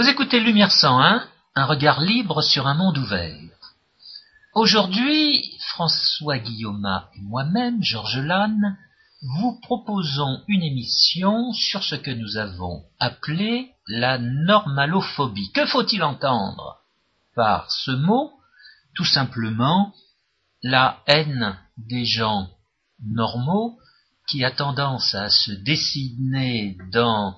Vous écoutez Lumière 101, un regard libre sur un monde ouvert. Aujourd'hui, François Guillaume et moi-même, Georges Lannes, vous proposons une émission sur ce que nous avons appelé la normalophobie. Que faut-il entendre par ce mot? Tout simplement la haine des gens normaux qui a tendance à se dessiner dans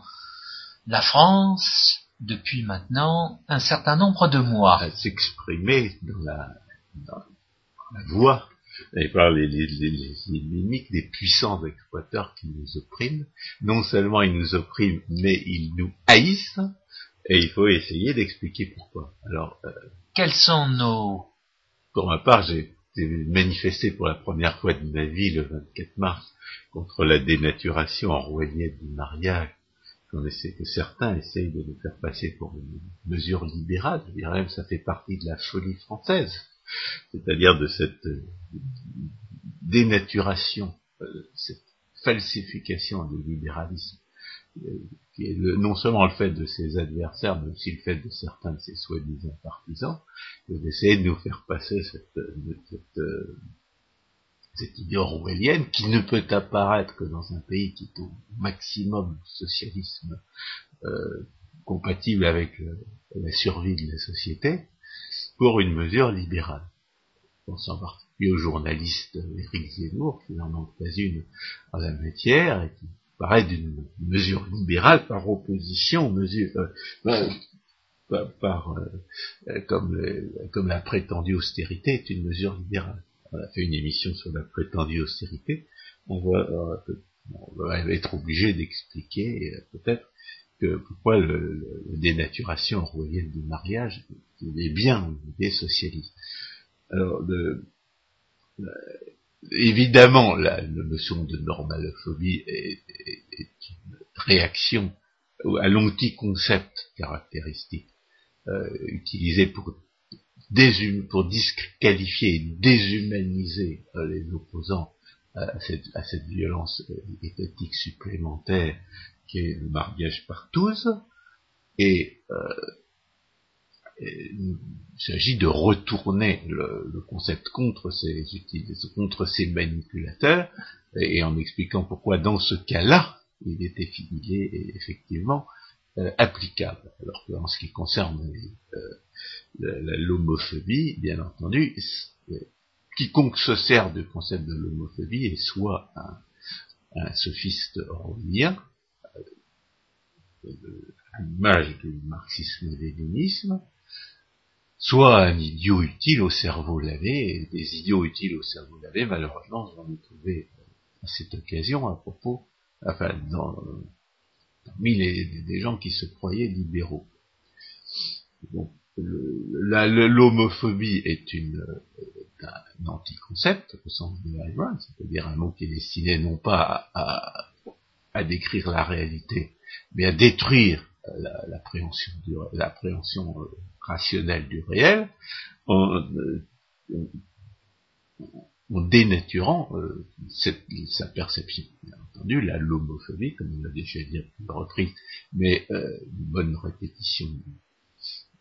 la France depuis maintenant un certain nombre de mois. À s'exprimer dans la, dans la voix et par les, les, les, limites des puissants exploiteurs qui nous oppriment. Non seulement ils nous oppriment, mais ils nous haïssent, et il faut essayer d'expliquer pourquoi. Alors, euh, quels sont nos... Pour ma part, j'ai manifesté pour la première fois de ma vie le 24 mars contre la dénaturation orwellienne du mariage qu'on essaie, que certains essayent de nous faire passer pour une mesure libérale. Je dirais même ça fait partie de la folie française, c'est-à-dire de cette euh, dénaturation, euh, cette falsification du libéralisme, euh, qui est non seulement le fait de ses adversaires, mais aussi le fait de certains de ses soi-disant partisans, d'essayer de nous faire passer cette, cette cette idée orwellienne qui ne peut apparaître que dans un pays qui est au maximum socialisme euh, compatible avec la survie de la société, pour une mesure libérale. On s'en particulier au journaliste Éric Zemmour, qui n'en manque pas une en la matière, et qui paraît d'une mesure libérale par opposition aux mesures, euh, par, euh, comme, comme la prétendue austérité est une mesure libérale on a fait une émission sur la prétendue austérité, on va, euh, être obligé d'expliquer euh, peut-être que pourquoi le, la dénaturation orwellienne du mariage est bien des socialistes. Alors, évidemment, la, notion de normalophobie est, une réaction à l'anti-concept caractéristique euh, utilisé pour pour disqualifier et déshumaniser euh, les opposants à cette, à cette violence euh, étatique supplémentaire qui est le mariage par tous, et, euh, il s'agit de retourner le, concept contre ces contre ces manipulateurs, et, en expliquant pourquoi dans ce cas-là, il était il est effectivement euh, applicable. Alors que en ce qui concerne euh, l'homophobie, bien entendu, euh, quiconque se sert du concept de l'homophobie est soit un, sophiste orwellien, à l'image du marxisme-léninisme, soit un idiot utile au cerveau lavé, et des idiots utiles au cerveau lavé, malheureusement, on va trouver à cette occasion à propos, enfin, dans, parmi les, gens qui se croyaient libéraux. L'homophobie est une, euh, un anti-concept au sens de Ivan, c'est-à-dire un mot qui est destiné non pas à, à, décrire la réalité, mais à détruire l'appréhension l'appréhension euh, rationnelle du réel, en, euh, en dénaturant euh, sa perception. Bien entendu, la lomophobie, comme on l'a déjà dit à plusieurs reprises, mais euh, une bonne répétition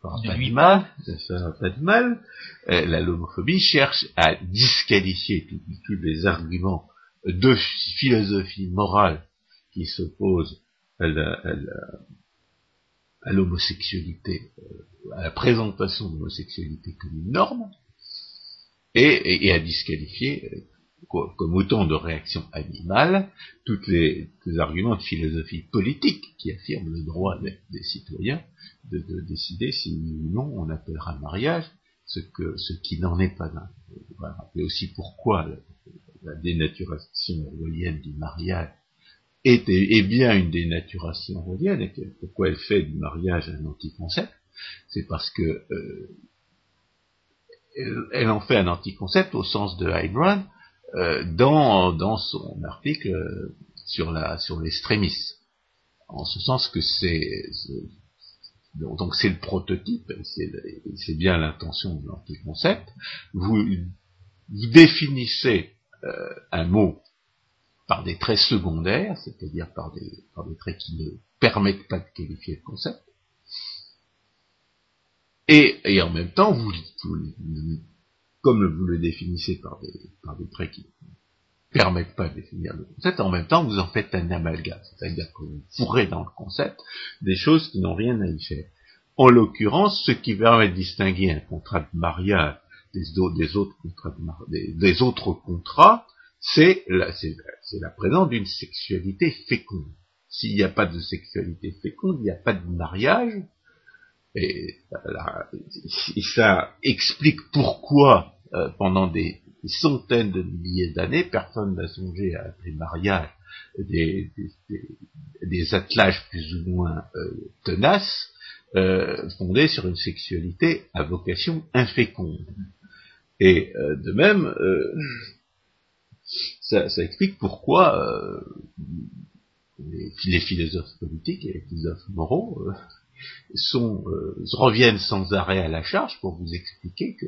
pas de mal, ça pas de mal. Euh, la lomophobie cherche à disqualifier tous les arguments de philosophie morale qui s'opposent à l'homosexualité, à, à la présentation de l'homosexualité comme une norme, et, et, à disqualifier euh, comme autant de réactions animales toutes les, arguments de philosophie politique qui affirment le droit des, citoyens de, de, décider si ou non on appellera mariage ce, que, ce qui n'en est pas un. Voilà. Et aussi pourquoi la, dénaturation orwellienne du mariage est, est, bien une dénaturation orwellienne et pourquoi elle fait du mariage un anticoncept, c'est parce que euh, elle en fait un anticoncept au sens de Hybrid euh, dans, dans son article euh, sur la sur l'extrémisme. En ce sens que c'est donc c'est le prototype, c'est bien l'intention de l'anticoncept. Vous, vous définissez euh, un mot par des traits secondaires, c'est-à-dire par des, par des traits qui ne permettent pas de qualifier le concept, Et, et en même temps, vous, comme vous le définissez par des, par des traits qui ne permettent pas de définir le concept, en même temps, vous en faites un amalgame. C'est-à-dire que vous fourrez dans le concept des choses qui n'ont rien à y faire. En l'occurrence, ce qui permet de distinguer un contrat de mariage des, autres contrats, des, des autres contrats, c'est la, la, présence d'une sexualité féconde. S'il n'y a pas de sexualité féconde, il n'y a pas de mariage. Et, ça explique pourquoi, euh, pendant des, centaines de milliers d'années, personne n'a songé à des mariages, des, attelages plus ou moins euh, tenaces, euh, fondés sur une sexualité à vocation inféconde. Et de même, ça, explique pourquoi les, philosophes politiques et les philosophes moraux reviennent sans arrêt à la charge pour vous expliquer que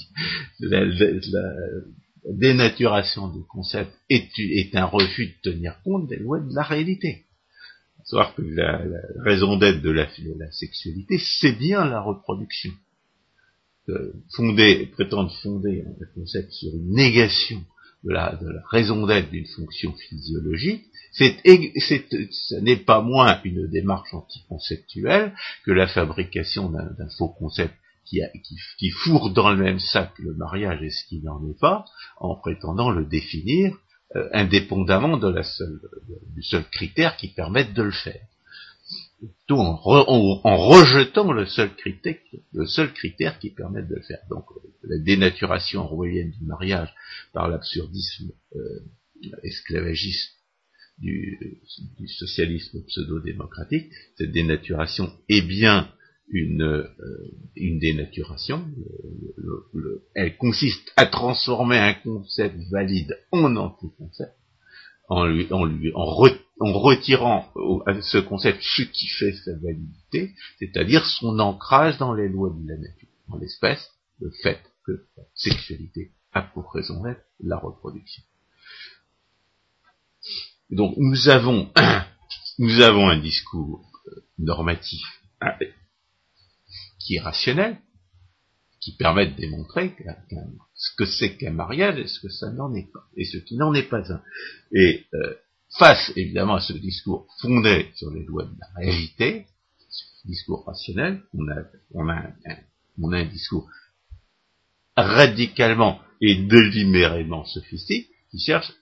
la, dénaturation du concept est, un refus de tenir compte des lois de la réalité. Savoir que la, raison d'être de la sexualité, c'est bien la reproduction fonder, prétendre fonder un concept sur une négation de la, raison d'être d'une fonction physiologique, c'est, ce n'est pas moins une démarche anticonceptuelle que la fabrication d'un faux concept qui, qui, fourre dans le même sac le mariage et ce qui n'en est pas, en prétendant le définir euh, indépendamment de la seule, du seul critère qui permette de le faire tout en, rejetant le seul, critère, le seul critère qui permette de le faire. Donc la dénaturation orwellienne du mariage par l'absurdisme euh, esclavagiste du, socialisme pseudo-démocratique, cette dénaturation est bien une, euh, une dénaturation. elle consiste à transformer un concept valide en anti-concept en, lui, en, lui, en, retirant à ce concept ce qui fait sa validité, c'est-à-dire son ancrage dans les lois de la nature. En l'espèce, le fait que la sexualité a pour raison d'être la reproduction. Donc nous avons, nous avons un discours euh, normatif qui est rationnel, qui permet de démontrer ce que c'est qu'un mariage et ce que ça n'en est pas, et ce qui n'en est pas un. Et euh, face évidemment à ce discours fondé sur les lois de la réalité, ce discours rationnel, on a, un, on a un discours radicalement et délibérément sophistique qui cherche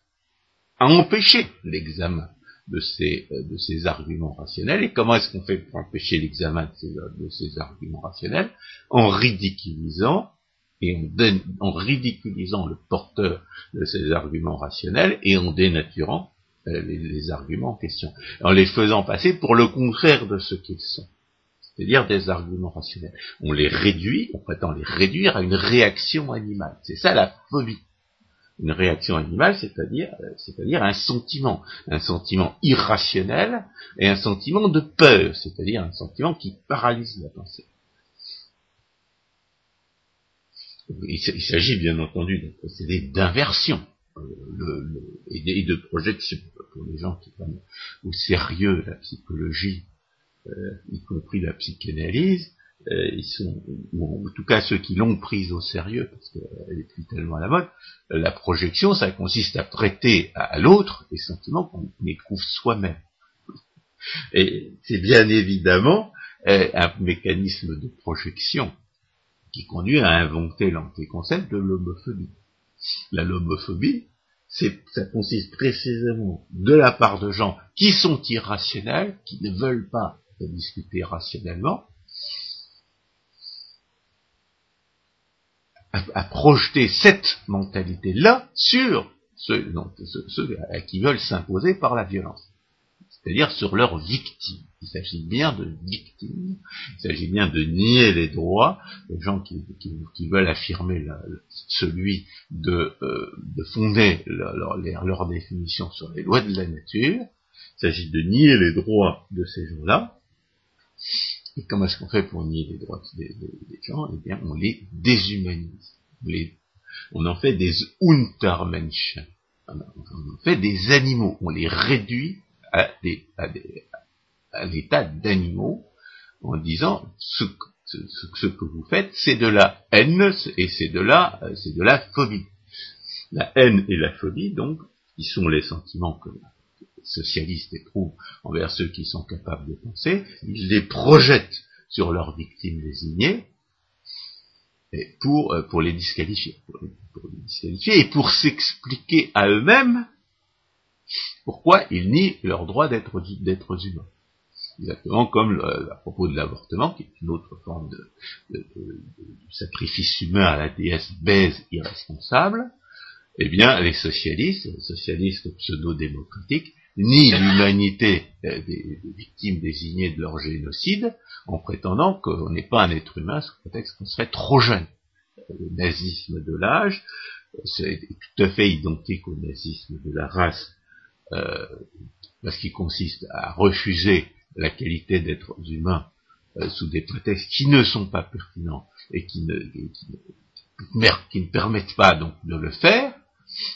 à empêcher l'examen de ces, euh, de ces arguments rationnels. Et comment est-ce qu'on fait pour empêcher l'examen de ces, arguments rationnels? En ridiculisant et en, ridiculisant le porteur de ces arguments rationnels et en dénaturant euh, les, arguments en question, en les faisant passer pour le contraire de ce qu'ils sont, c'est-à-dire des arguments rationnels. On les réduit, on prétend les réduire à une réaction animale. C'est ça la phobie une réaction animale, c'est-à-dire, euh, c'est-à-dire un sentiment, un sentiment irrationnel et un sentiment de peur, c'est-à-dire un sentiment qui paralyse la pensée. Il s'agit bien entendu d'un procédé d'inversion euh, et de projection pour les gens qui prennent au sérieux la psychologie, euh, y compris la psychanalyse. Euh, ils sont, ou en tout cas ceux qui l'ont prise au sérieux, parce qu'elle est plus tellement à la mode, euh, la projection, ça consiste à prêter à, l'autre les sentiments qu'on éprouve soi-même. Et c'est bien évidemment euh, un mécanisme de projection qui conduit à inventer l'anticoncept de l'homophobie. La lomophobie, ça consiste précisément de la part de gens qui sont irrationnels, qui ne veulent pas discuter rationnellement, à, projeter cette mentalité-là sur ceux, à qui veulent s'imposer par la violence, c'est-à-dire sur leurs victimes. Il s'agit bien de victimes, il s'agit bien de nier les droits des gens qui, veulent affirmer celui de, euh, fonder leur définition sur les lois de la nature. Il s'agit de nier les droits de ces gens-là, et comment est-ce qu'on fait pour nier les droits des, gens? Eh bien, on les déshumanise. On, en fait des Untermenschen. On en fait des animaux. On les réduit à, l'état d'animaux en disant ce, que vous faites, c'est de la haine et c'est de la, c'est de la phobie. La haine et la phobie, donc, qui sont les sentiments que socialistes éprouvent envers ceux qui sont capables de penser, ils les projettent sur leurs victimes désignées et pour, euh, pour les disqualifier, pour les disqualifier et pour s'expliquer à eux-mêmes pourquoi ils nient leur droit d'être humains. Exactement comme à propos de l'avortement, qui est une autre forme de, sacrifice humain à la déesse baise irresponsable, eh bien, les socialistes, les socialistes pseudo-démocratiques, nient l'humanité des, victimes désignées de leur génocide en prétendant qu'on n'est pas un être humain sous prétexte qu'on serait trop jeune. Le nazisme de l'âge, c'est tout à fait identique au nazisme de la race, euh, parce qu'il consiste à refuser la qualité d'être humain euh, sous des prétextes qui ne sont pas pertinents et qui ne, qui ne, permettent pas donc de le faire.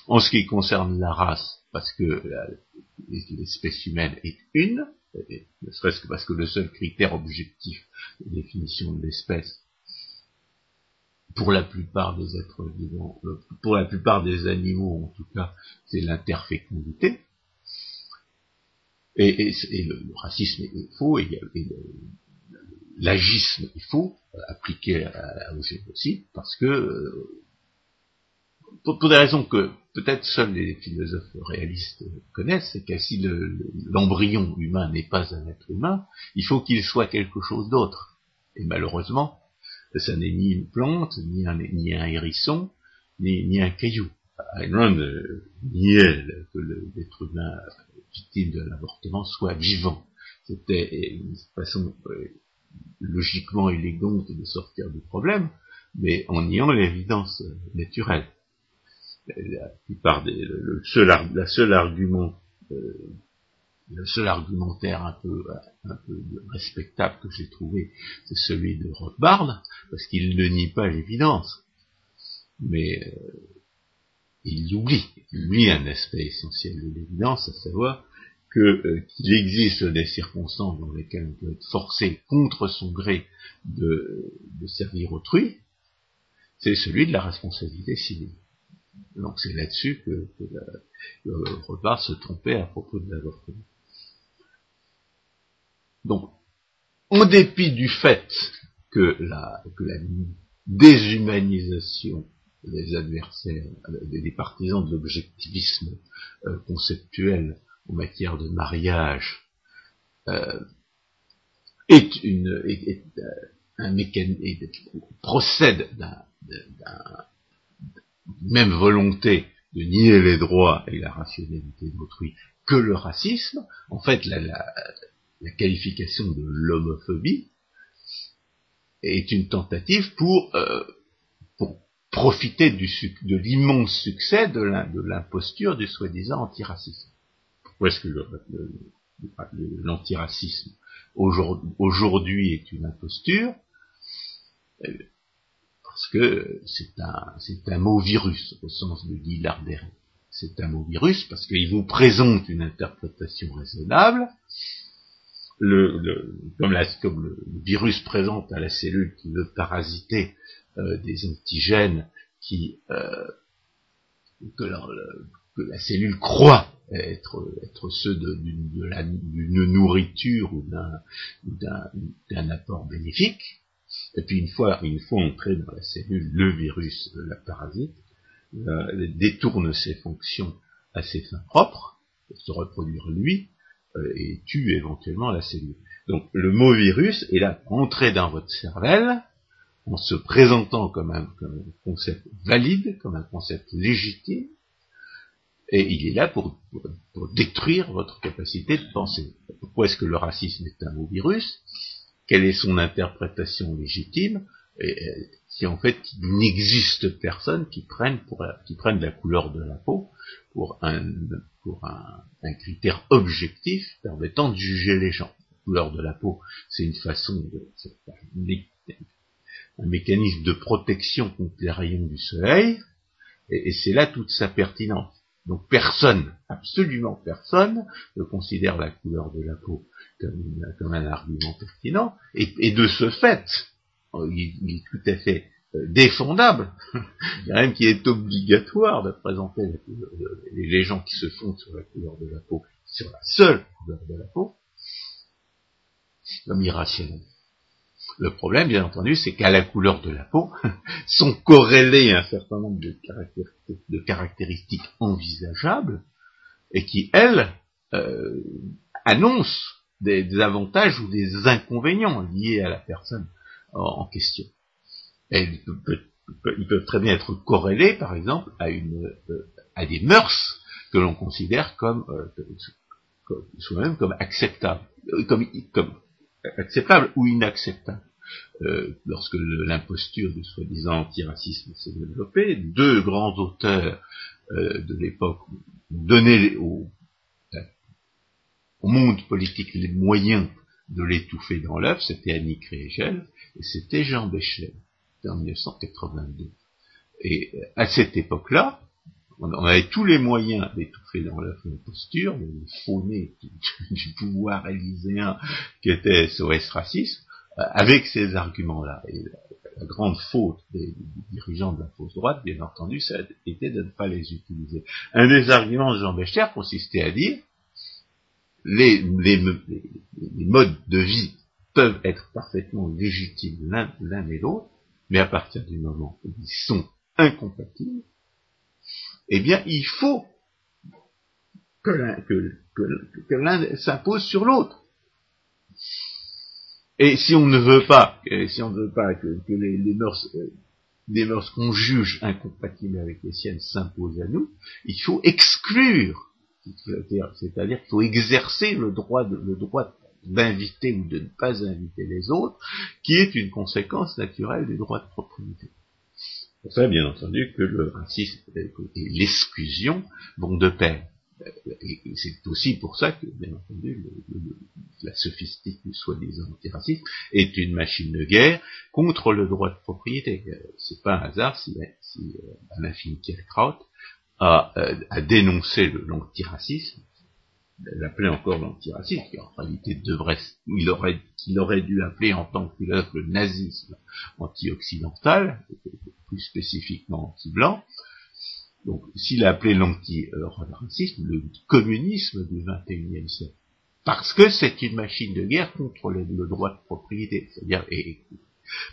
En ce qui concerne la race, parce que l'espèce humaine est une, ne serait-ce que parce que le seul critère objectif de définition de l'espèce, pour la plupart des êtres vivants, euh, pour la plupart des animaux en tout cas, c'est l'interfécondité. Et, le, racisme est faux, et, l'agisme est faux, appliqué à, aux génocides, parce que, euh, pour, des raisons que peut-être seuls les philosophes réalistes connaissent, c'est que si l'embryon humain n'est pas un être humain, il faut qu'il soit quelque chose d'autre. Et malheureusement, ça n'est ni une plante, ni un, hérisson, ni, un caillou. Heinlein niait que l'être humain victime de l'avortement soit vivant. C'était une façon euh, logiquement élégante de sortir du problème, mais en niant l'évidence naturelle. La plupart des, le, seul, seule argument, euh, le seul argumentaire un peu, un peu respectable que j'ai trouvé, c'est celui de Rothbard, parce qu'il ne nie pas l'évidence. Mais euh, il oublie, il oublie un aspect essentiel de l'évidence, à savoir que euh, qu'il existe des circonstances dans lesquelles on peut être forcé contre son gré de, servir autrui, c'est celui de la responsabilité civile. Donc c'est là-dessus que, que se trompait à propos de l'avortement. Donc, en dépit du fait que la, déshumanisation des adversaires, des partisans de l'objectivisme euh, conceptuel en matière de mariage euh, est, une, est, euh, un mécanisme, procède d'un, même volonté de nier les droits et la rationalité d'autrui que le racisme, en fait la, qualification de l'homophobie est une tentative pour, euh, profiter de l'immense succès de l'imposture du soi-disant antiracisme. Pourquoi est-ce que l'antiracisme aujourd'hui est une imposture? Parce que c'est un, c'est un mot virus au sens de Guy Larderet. C'est un mot virus parce qu'il vous présente une interprétation raisonnable, le, comme, le, virus présente à la cellule qui veut parasiter euh, des antigènes qui euh, que, la, cellule croit être, être ceux d'une nourriture ou d'un apport bénéfique. Et puis une fois, une fois entré dans la cellule, le virus, la parasite, euh, détourne ses fonctions à ses fins propres, pour se reproduire lui, euh, et tue éventuellement la cellule. Donc le mot virus est là entré dans votre cervelle en se présentant comme un, concept valide, comme un concept légitime, et il est là pour, détruire votre capacité de penser. Pourquoi est-ce que le racisme est un mot virus? Quelle est son interprétation légitime Si en fait il n'existe personne qui prenne, la couleur de la peau pour un, pour un, critère objectif permettant de juger les gens. La couleur de la peau, c'est une façon de, un mécanisme de protection contre les rayons du soleil, et, c'est là toute sa pertinence. Donc personne, absolument personne, ne considère la couleur de la peau comme, un argument pertinent, et, de ce fait, il, est tout à fait euh, défendable, même qui est obligatoire de présenter les gens qui se fondent sur la couleur de la peau, sur la seule couleur de la peau, comme irrationnel. Le problème, bien entendu, c'est qu'à la couleur de la peau sont corrélés un certain nombre de caractéristiques, envisageables et qui, elles, euh, annoncent des, avantages ou des inconvénients liés à la personne en, question. Ils, peuvent, très bien être corrélés, par exemple, à, euh, des mœurs que l'on considère comme, euh, soi-même comme acceptables, euh, comme acceptables ou inacceptables. Euh, lorsque l'imposture du soi-disant antiracisme s'est développée, deux grands auteurs euh, de l'époque donnaient au, au, monde politique les moyens de l'étouffer dans l'œuf, c'était Annie Crégel et c'était Jean Béchelet, en 1982. Et euh, à cette époque-là, on avait tous les moyens d'étouffer dans l'œuf l'imposture, de fauner du pouvoir élyséen qui était SOS racisme, avec ces arguments-là. Et la, grande faute des, dirigeants de la fausse droite, bien entendu, ça été de ne pas les utiliser. Un des arguments de Jean Becher consistait à dire les, les modes de vie peuvent être parfaitement légitimes l'un et l'autre, mais à partir du moment où ils sont incompatibles, eh bien, il faut que l'un s'impose sur l'autre. Et si on ne veut pas, si on ne veut pas que, les, mœurs, euh, mœurs qu'on juge incompatibles avec les siennes s'imposent à nous, il faut exclure, c'est-à-dire qu'il faut exercer le droit, droit d'inviter ou de ne pas inviter les autres, qui est une conséquence naturelle du droit de propriété. Pour ça, bien entendu, que le racisme et l'exclusion vont de pair. Et c'est aussi pour ça que, bien entendu, la sophistique du soi-disant antiracisme est une machine de guerre contre le droit de propriété. Euh, c'est pas un hasard si, si euh, Alain Finkielkraut a, euh, a dénoncé l'antiracisme, l'appelait encore l'antiracisme, qui en réalité devrait, il aurait, qu'il aurait dû appeler en tant que le nazisme anti-occidental, plus spécifiquement anti-blanc, donc, s'il a appelé l'anti-racisme, le communisme du XXIe siècle, parce que c'est une machine de guerre contre le, droit de propriété, c'est-à-dire et,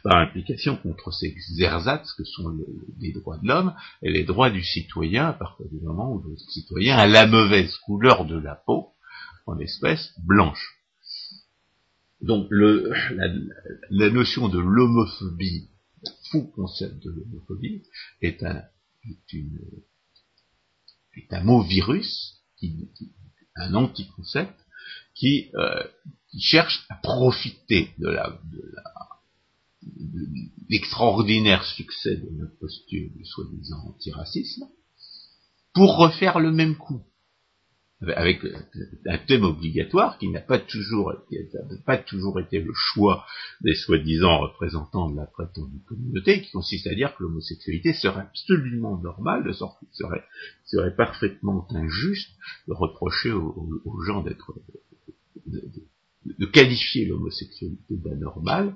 par implication contre ces ersatz que sont les droits de l'homme et les droits du citoyen à partir du moment où le citoyen a la mauvaise couleur de la peau, en espèce blanche. Donc le, la, la notion de l'homophobie, fou concept de l'homophobie, est un est, un mot virus, un anticoncept, qui, euh, qui cherche à profiter de la, de l'extraordinaire succès de notre posture du soi-disant antiracisme pour refaire le même coup avec un thème obligatoire qui n'a pas toujours, pas toujours été le choix des soi-disant représentants de la prétendue communauté, qui consiste à dire que l'homosexualité serait absolument normale, de sorte qu'il serait, serait parfaitement injuste de reprocher aux, gens d'être, de, qualifier l'homosexualité d'anormale,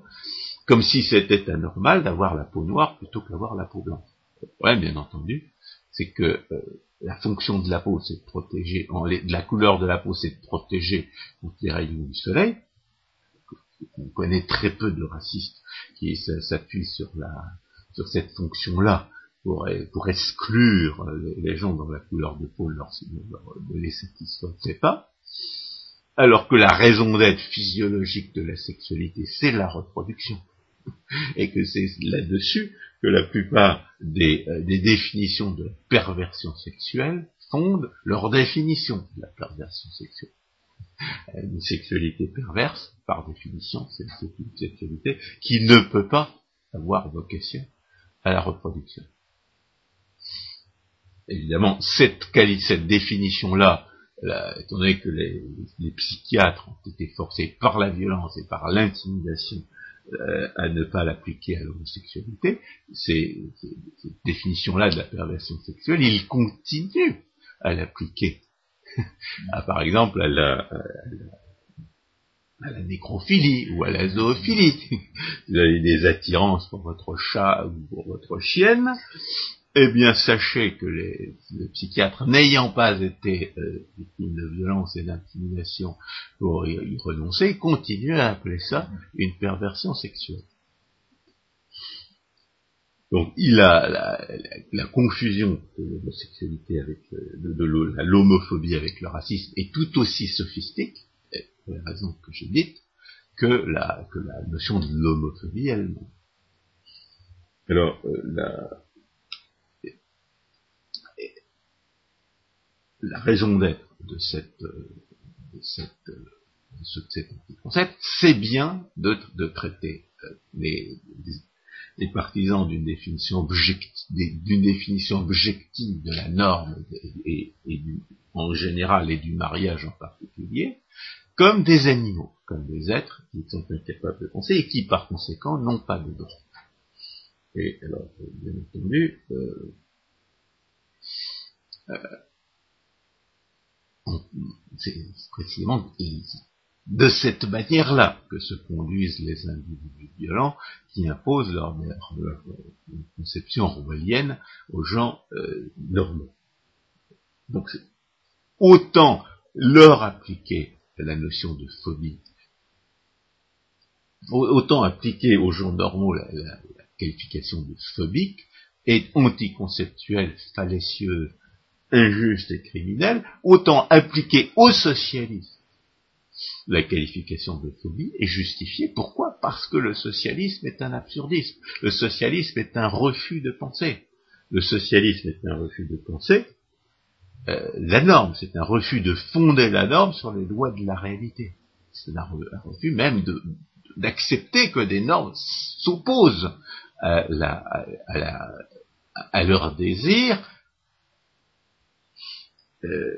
comme si c'était anormal d'avoir la peau noire plutôt que d'avoir la peau blanche. Problème, bien entendu, c'est que euh, la fonction de la peau, c'est de protéger, la couleur de la peau, c'est de protéger contre les rayons du soleil. On connaît très peu de racistes qui s'appuient sur la, sur cette fonction-là pour, pour exclure les gens dont la couleur de peau leur, ne les satisfait pas. Alors que la raison d'être physiologique de la sexualité, c'est la reproduction. Et que c'est là-dessus que la plupart des, euh, des, définitions de perversion sexuelle fondent leur définition de la perversion sexuelle. Euh, une sexualité perverse, par définition, c'est une sexualité qui ne peut pas avoir vocation à la reproduction. Évidemment, cette, cette définition-là, étant donné que les, les, psychiatres ont été forcés par la violence et par l'intimidation euh, à ne pas l'appliquer à l'homosexualité, ces, cette définition-là de la perversion sexuelle, il continue à l'appliquer. par exemple, à la, à la nécrophilie ou à la zoophilie. Vous avez des attirances pour votre chat ou pour votre chienne. Eh bien, sachez que les, psychiatres, n'ayant pas été euh, victimes de violence et d'intimidation pour y, renoncer, continuent à appeler ça une perversion sexuelle. Donc, il a la, confusion de l'homosexualité avec de, l'homophobie avec le racisme est tout aussi sophistique, pour les raisons que j'ai dites, que la, que la notion de l'homophobie elle-même. Alors, euh, la, la raison d'être de cette, euh, de cette, euh, ce, cet concept, c'est bien de, traiter les, les partisans d'une définition, d'une définition objective de la norme et, du, en général et du mariage en particulier, comme des animaux, comme des êtres qui sont incapables de penser et qui par conséquent n'ont pas de droit. Et alors, bien entendu, euh, euh, c'est précisément de cette manière-là que se conduisent les individus violents qui imposent leur, conception orwellienne aux gens euh, normaux. Donc autant leur appliquer la notion de phobie, autant appliquer aux gens normaux la, qualification de phobique est anticonceptuelle, fallacieux, injuste et criminelle, autant appliquer aux socialistes la qualification de phobie est justifiée. Pourquoi Parce que le socialisme est un absurdisme. Le socialisme est un refus de penser. Le socialisme est un refus de penser. Euh, la norme, c'est un refus de fonder la norme sur les lois de la réalité. C'est un, refus même d'accepter que des normes s'opposent à, à, leur désir. Euh,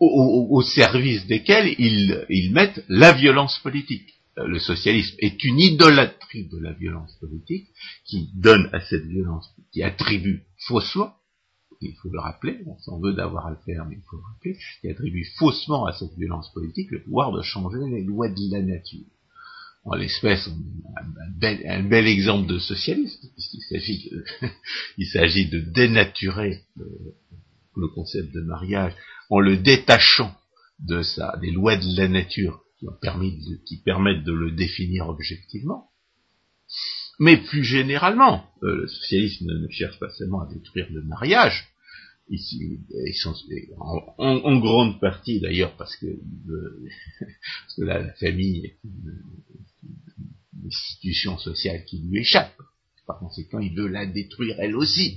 au, service desquels ils, mettent la violence politique. Euh, le socialisme est une idolâtrie de la violence politique qui donne à cette violence, qui attribue faussement, il faut le rappeler, on s'en veut d'avoir à le faire, mais il faut le rappeler, qui attribue faussement à cette violence politique le pouvoir de changer les lois de la nature. En l'espèce, un, bel, exemple de socialisme, puisqu'il s'agit de, s'agit de le concept de mariage en le détachant de ça, des lois de la nature qui, permettent de le définir objectivement. Mais plus généralement, euh, le socialisme ne cherche pas seulement à détruire le mariage, ici, en, grande partie d'ailleurs parce que, la, famille est une, institution sociale qui lui échappe. Par conséquent, il veut la détruire elle aussi.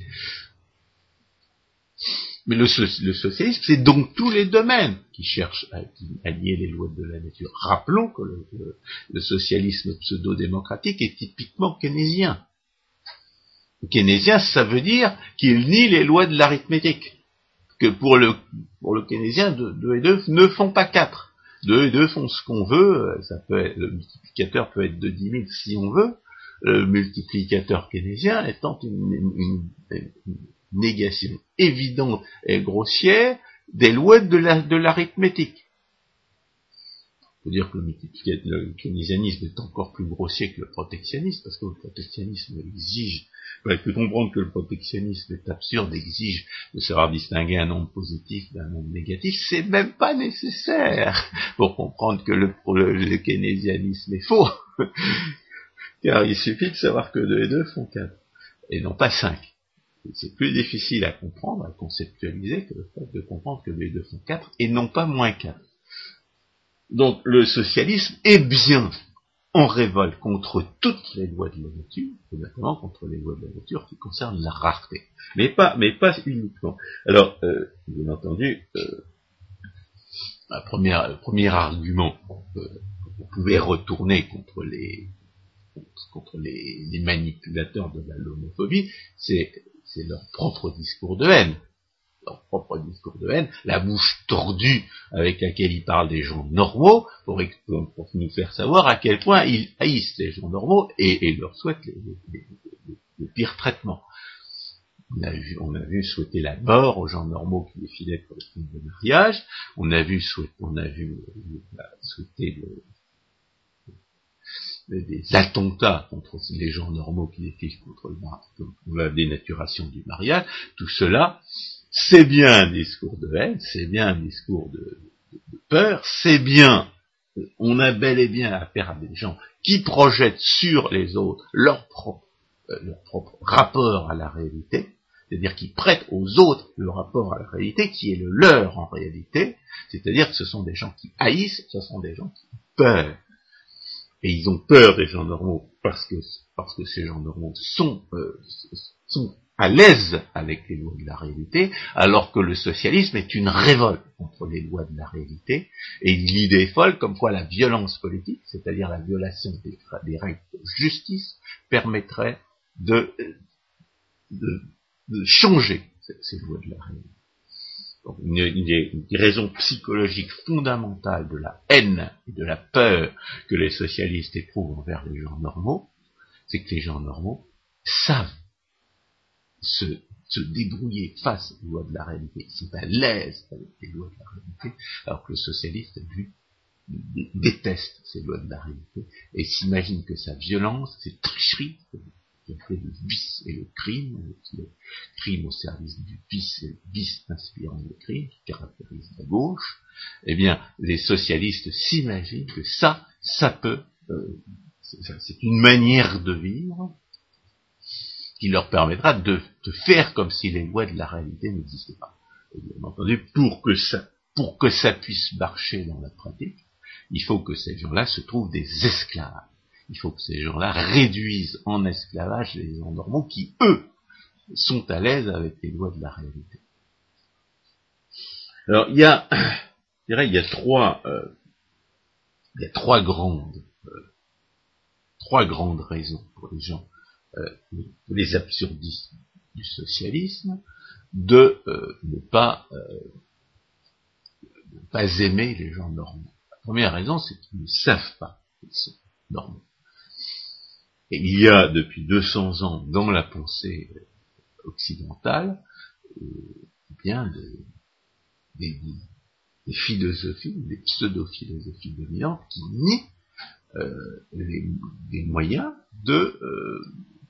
Mais le, socialisme, c'est donc tous les domaines qui cherchent à, nier les lois de la nature. Rappelons que le, socialisme pseudo-démocratique est typiquement keynésien. keynésien, ça veut dire qu'il nie les lois de l'arithmétique. Que pour le, pour le keynésien, 2 et 2 ne font pas 4. 2 et 2 font ce qu'on veut, ça peut le multiplicateur peut être de 10 000 si on veut, le multiplicateur keynésien étant une négation évidente et grossière des lois de l'arithmétique. Il faut dire que le, keynésianisme est encore plus grossier que le protectionnisme, parce que le protectionnisme exige, il faut comprendre que le protectionnisme est absurde, exige de savoir distinguer un nombre positif d'un nombre négatif, c'est même pas nécessaire pour comprendre que le, le, keynésianisme est faux, car il suffit de savoir que 2 et 2 font 4, et non pas 5 c'est plus difficile à comprendre, à conceptualiser que le fait de comprendre que les deux font 4 et non pas moins 4. Donc le socialisme est bien en révolte contre toutes les lois de la nature, notamment contre les lois de la nature qui concernent la rareté. Mais pas, mais pas uniquement. Alors, euh, bien entendu, euh, le premier argument que vous pouvez retourner contre les contre les, les manipulateurs de la lomophobie, c'est c'est leur propre discours de haine. Leur propre discours de haine, la bouche tordue avec laquelle ils parlent des gens normaux, pour, nous faire savoir à quel point ils haïssent les gens normaux et, leur souhaitent les, pires traitements. On a, vu, on a vu souhaiter la mort aux gens normaux qui défilaient pour le film de mariage. On a vu, souhaiter, on a vu euh, souhaiter des attentats contre les gens normaux qui défilent contre le mariage, la dénaturation du mariage. Tout cela, c'est bien un discours de haine, c'est bien un discours de, peur, c'est bien, on a bel et bien affaire à des gens qui projettent sur les autres leur propre, euh, leur propre rapport à la réalité, c'est-à-dire qui prêtent aux autres le rapport à la réalité qui est le leur en réalité, c'est-à-dire que ce sont des gens qui haïssent, ce sont des gens qui ont peur. Et ils ont peur des gens normaux parce que, parce que ces gens normaux sont, euh, sont à l'aise avec les lois de la réalité, alors que le socialisme est une révolte contre les lois de la réalité, et l'idée folle comme quoi la violence politique, c'est-à-dire la violation des, règles de justice, permettrait de, de, changer ces lois de la réalité. Une, raison psychologique fondamentale de la haine et de la peur que les socialistes éprouvent envers les gens normaux, c'est que les gens normaux savent se, débrouiller face aux lois de la réalité. Ils sont à l'aise avec les lois de la réalité, alors que le socialiste, déteste ces lois de la réalité et s'imagine que sa violence, cette tricherie qui a fait le vice et le crime, le crime au service du vice et le vice inspirant le crime, qui caractérise la gauche, eh bien, les socialistes s'imaginent que ça, ça peut, euh, c'est une manière de vivre qui leur permettra de, faire comme si les lois de la réalité n'existaient pas. bien entendu, pour que ça, pour que ça puisse marcher dans la pratique, il faut que ces gens-là se trouvent des esclaves. Il faut que ces gens-là réduisent en esclavage les gens normaux qui, eux, sont à l'aise avec les lois de la réalité. Alors, il y a, je il y a trois, euh, il y a trois grandes, euh, trois grandes raisons pour les gens euh, les absurdistes du socialisme, de euh, ne pas, euh, pas aimer les gens normaux. La première raison, c'est qu'ils ne savent pas qu'ils sont normaux. Et il y a depuis 200 ans dans la pensée occidentale, bien des, philosophies, des pseudo-philosophies dominantes qui nient les, moyens de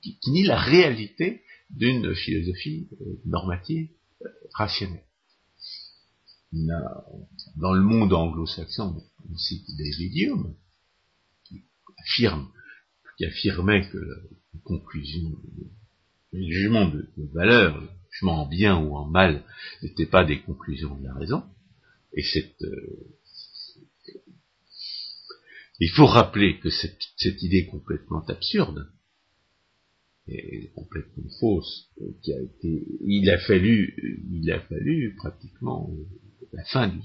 qui, nie la réalité d'une philosophie euh, normative euh, rationnelle. Dans le monde anglo-saxon, on cite David Hume, qui affirme, affirmait que la conclusion, le jugement de, valeur, le jugement en bien ou en mal, n'était pas des conclusions de la raison. Et cette, euh, il faut rappeler que cette, cette idée complètement absurde, est complètement fausse, qui a été, il a fallu, il a fallu pratiquement la fin du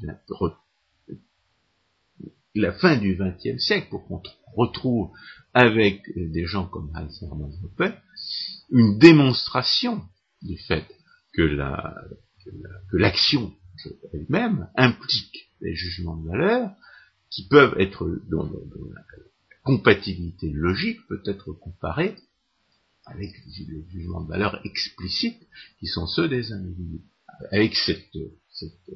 la fin du XXe siècle pour qu'on retrouve avec des gens comme Hans Hermann Hoppe une démonstration du fait que la que l'action elle-même implique des jugements de valeur qui peuvent être dont, la compatibilité logique peut être comparée avec les jugements de valeur explicites qui sont ceux des individus. Avec cette, cette,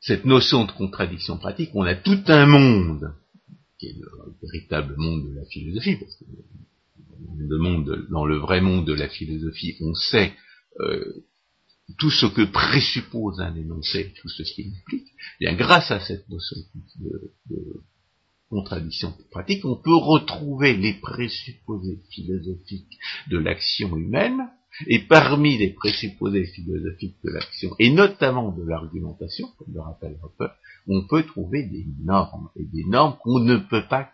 cette, notion de contradiction pratique, on a tout un monde, qui est le, véritable monde de la philosophie, parce que dans le vrai monde de la philosophie, on sait euh, tout ce que présuppose un énoncé, tout ce qui implique, bien grâce à cette notion de contradiction pratique, on peut retrouver les présupposés philosophiques de l'action humaine, et parmi les présupposés philosophiques de l'action, et notamment de l'argumentation, comme le rappelle Hopper, on peut trouver des normes, et des normes qu'on ne peut pas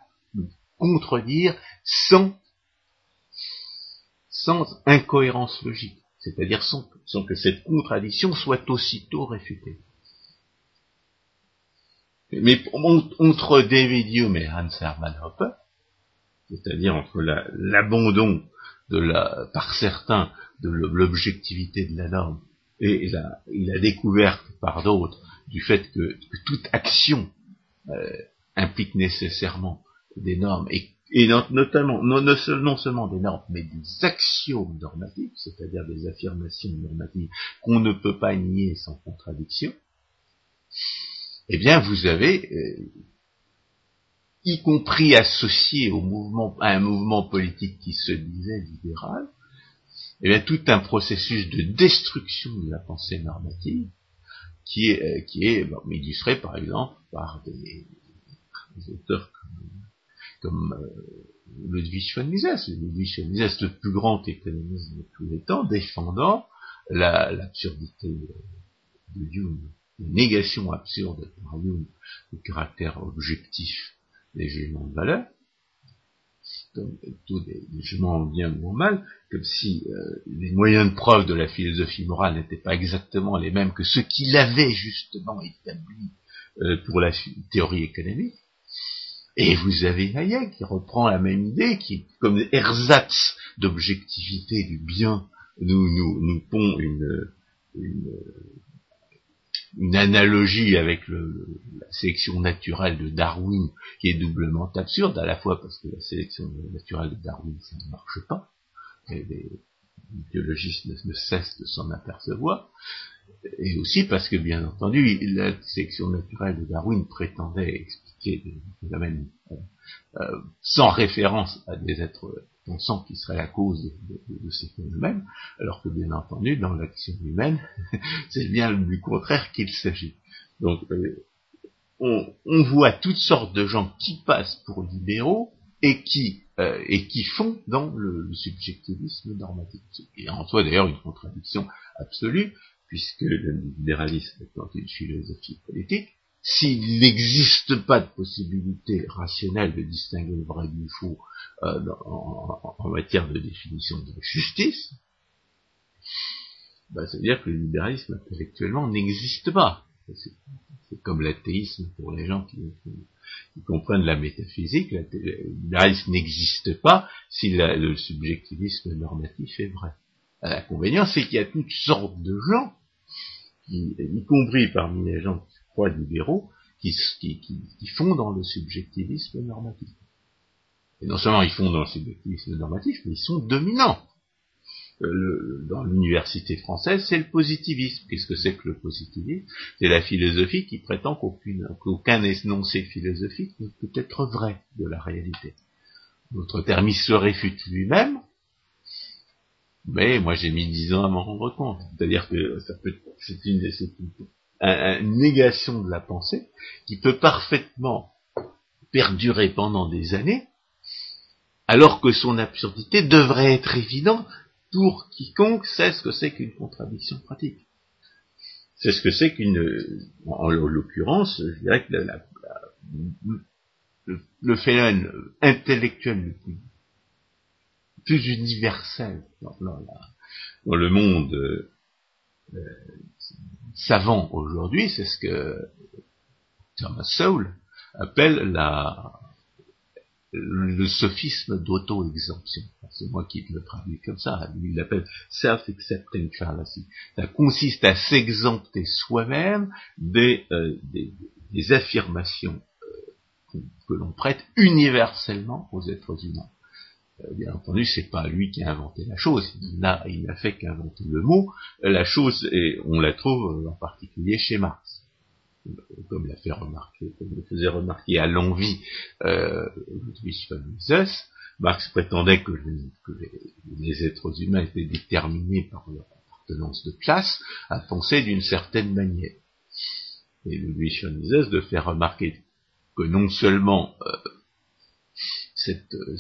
contredire sans, sans incohérence logique, c'est-à-dire sans, que cette contradiction soit aussitôt réfutée. Mais entre David Hume et Hans Hermann Hoppe, c'est-à-dire entre l'abandon de la, par certains de l'objectivité de la norme et la, découverte par d'autres du fait que, toute action euh, implique nécessairement des normes et et notamment, non, non, seulement des normes, mais des axiomes normatifs, c'est-à-dire des affirmations normatives qu'on ne peut pas nier sans contradiction, eh bien, vous avez, euh, y compris associé au mouvement, à un mouvement politique qui se disait libéral, eh bien, tout un processus de destruction de la pensée normative, qui est, euh, qui est par exemple par des, auteurs comme, euh, Ludwig von Mises, Ludwig von Mises, le plus grand économiste de tous les temps, défendant l'absurdité de Hume, la négation absurde par Hume du caractère objectif des jugements de valeur, comme plutôt des, jugements bien ou mal, comme si euh, les moyens de preuve de la philosophie morale n'étaient pas exactement les mêmes que ceux qu'il avait justement établis euh, pour la théorie économique. Et vous avez Hayek qui reprend la même idée, qui, comme ersatz d'objectivité du bien, nous, nous, nous pond une, une, une analogie avec la sélection naturelle de Darwin qui est doublement absurde, à la fois parce que la sélection naturelle de Darwin, ça ne marche pas, et les biologistes ne, cessent de s'en apercevoir, et aussi parce que, bien entendu, la sélection naturelle de Darwin prétendait expliquer des phénomènes euh, euh, sans référence à des êtres pensant qui serait la cause de, ces phénomènes, alors que bien entendu, dans l'action humaine, c'est bien du contraire qu'il s'agit. Donc, euh, on, voit toutes sortes de gens qui passent pour libéraux et qui euh, font dans le, subjectivisme normatif. Et en soi d'ailleurs une contradiction absolue, puisque le libéralisme étant une philosophie politique, s'il n'existe pas de possibilité rationnelle de distinguer le vrai du faux euh, en, matière de définition de justice, bah, ça veut dire que le libéralisme intellectuellement n'existe pas. C'est comme l'athéisme pour les gens qui, comprennent la métaphysique. Le libéralisme n'existe pas si le subjectivisme normatif est vrai. L'inconvénient, c'est qu'il y a toutes sortes de gens, y compris parmi les gens libéraux qui, font dans le subjectivisme normatif. Et non seulement ils font dans le subjectivisme normatif, mais ils sont dominants. Euh, dans l'université française, c'est le positivisme. Qu'est-ce que c'est que le positivisme? C'est la philosophie qui prétend qu'aucun énoncé philosophique ne peut être vrai de la réalité. Notre il se réfute lui-même, mais moi j'ai mis dix ans à m'en rendre compte. C'est-à-dire que ça peut, c'est une, une, une négation de la pensée qui peut parfaitement perdurer pendant des années, alors que son absurdité devrait être évidente pour quiconque sait ce que c'est qu'une contradiction pratique. C'est ce que c'est qu'une, en l'occurrence, je dirais que le, phénomène intellectuel le plus, universel dans, le monde euh, savant aujourd'hui, c'est ce que Thomas Sowell appelle la, le sophisme d'auto-exemption. C'est moi qui le traduis comme ça. il l'appelle self-accepting fallacy. Ça consiste à s'exempter soi-même des, euh, des, affirmations euh, que l'on prête universellement aux êtres humains. Euh, bien entendu, c'est pas lui qui a inventé la chose, il n'a, fait qu'inventer le mot. La chose, et on la trouve en particulier chez Marx, comme l'a fait remarquer, comme le faisait remarquer à l'envie euh, Ludwig von Mises. Marx prétendait que, les, êtres humains étaient déterminés par leur appartenance de classe à penser d'une certaine manière. Et Ludwig von Mises de faire remarquer que non seulement euh, cette, euh,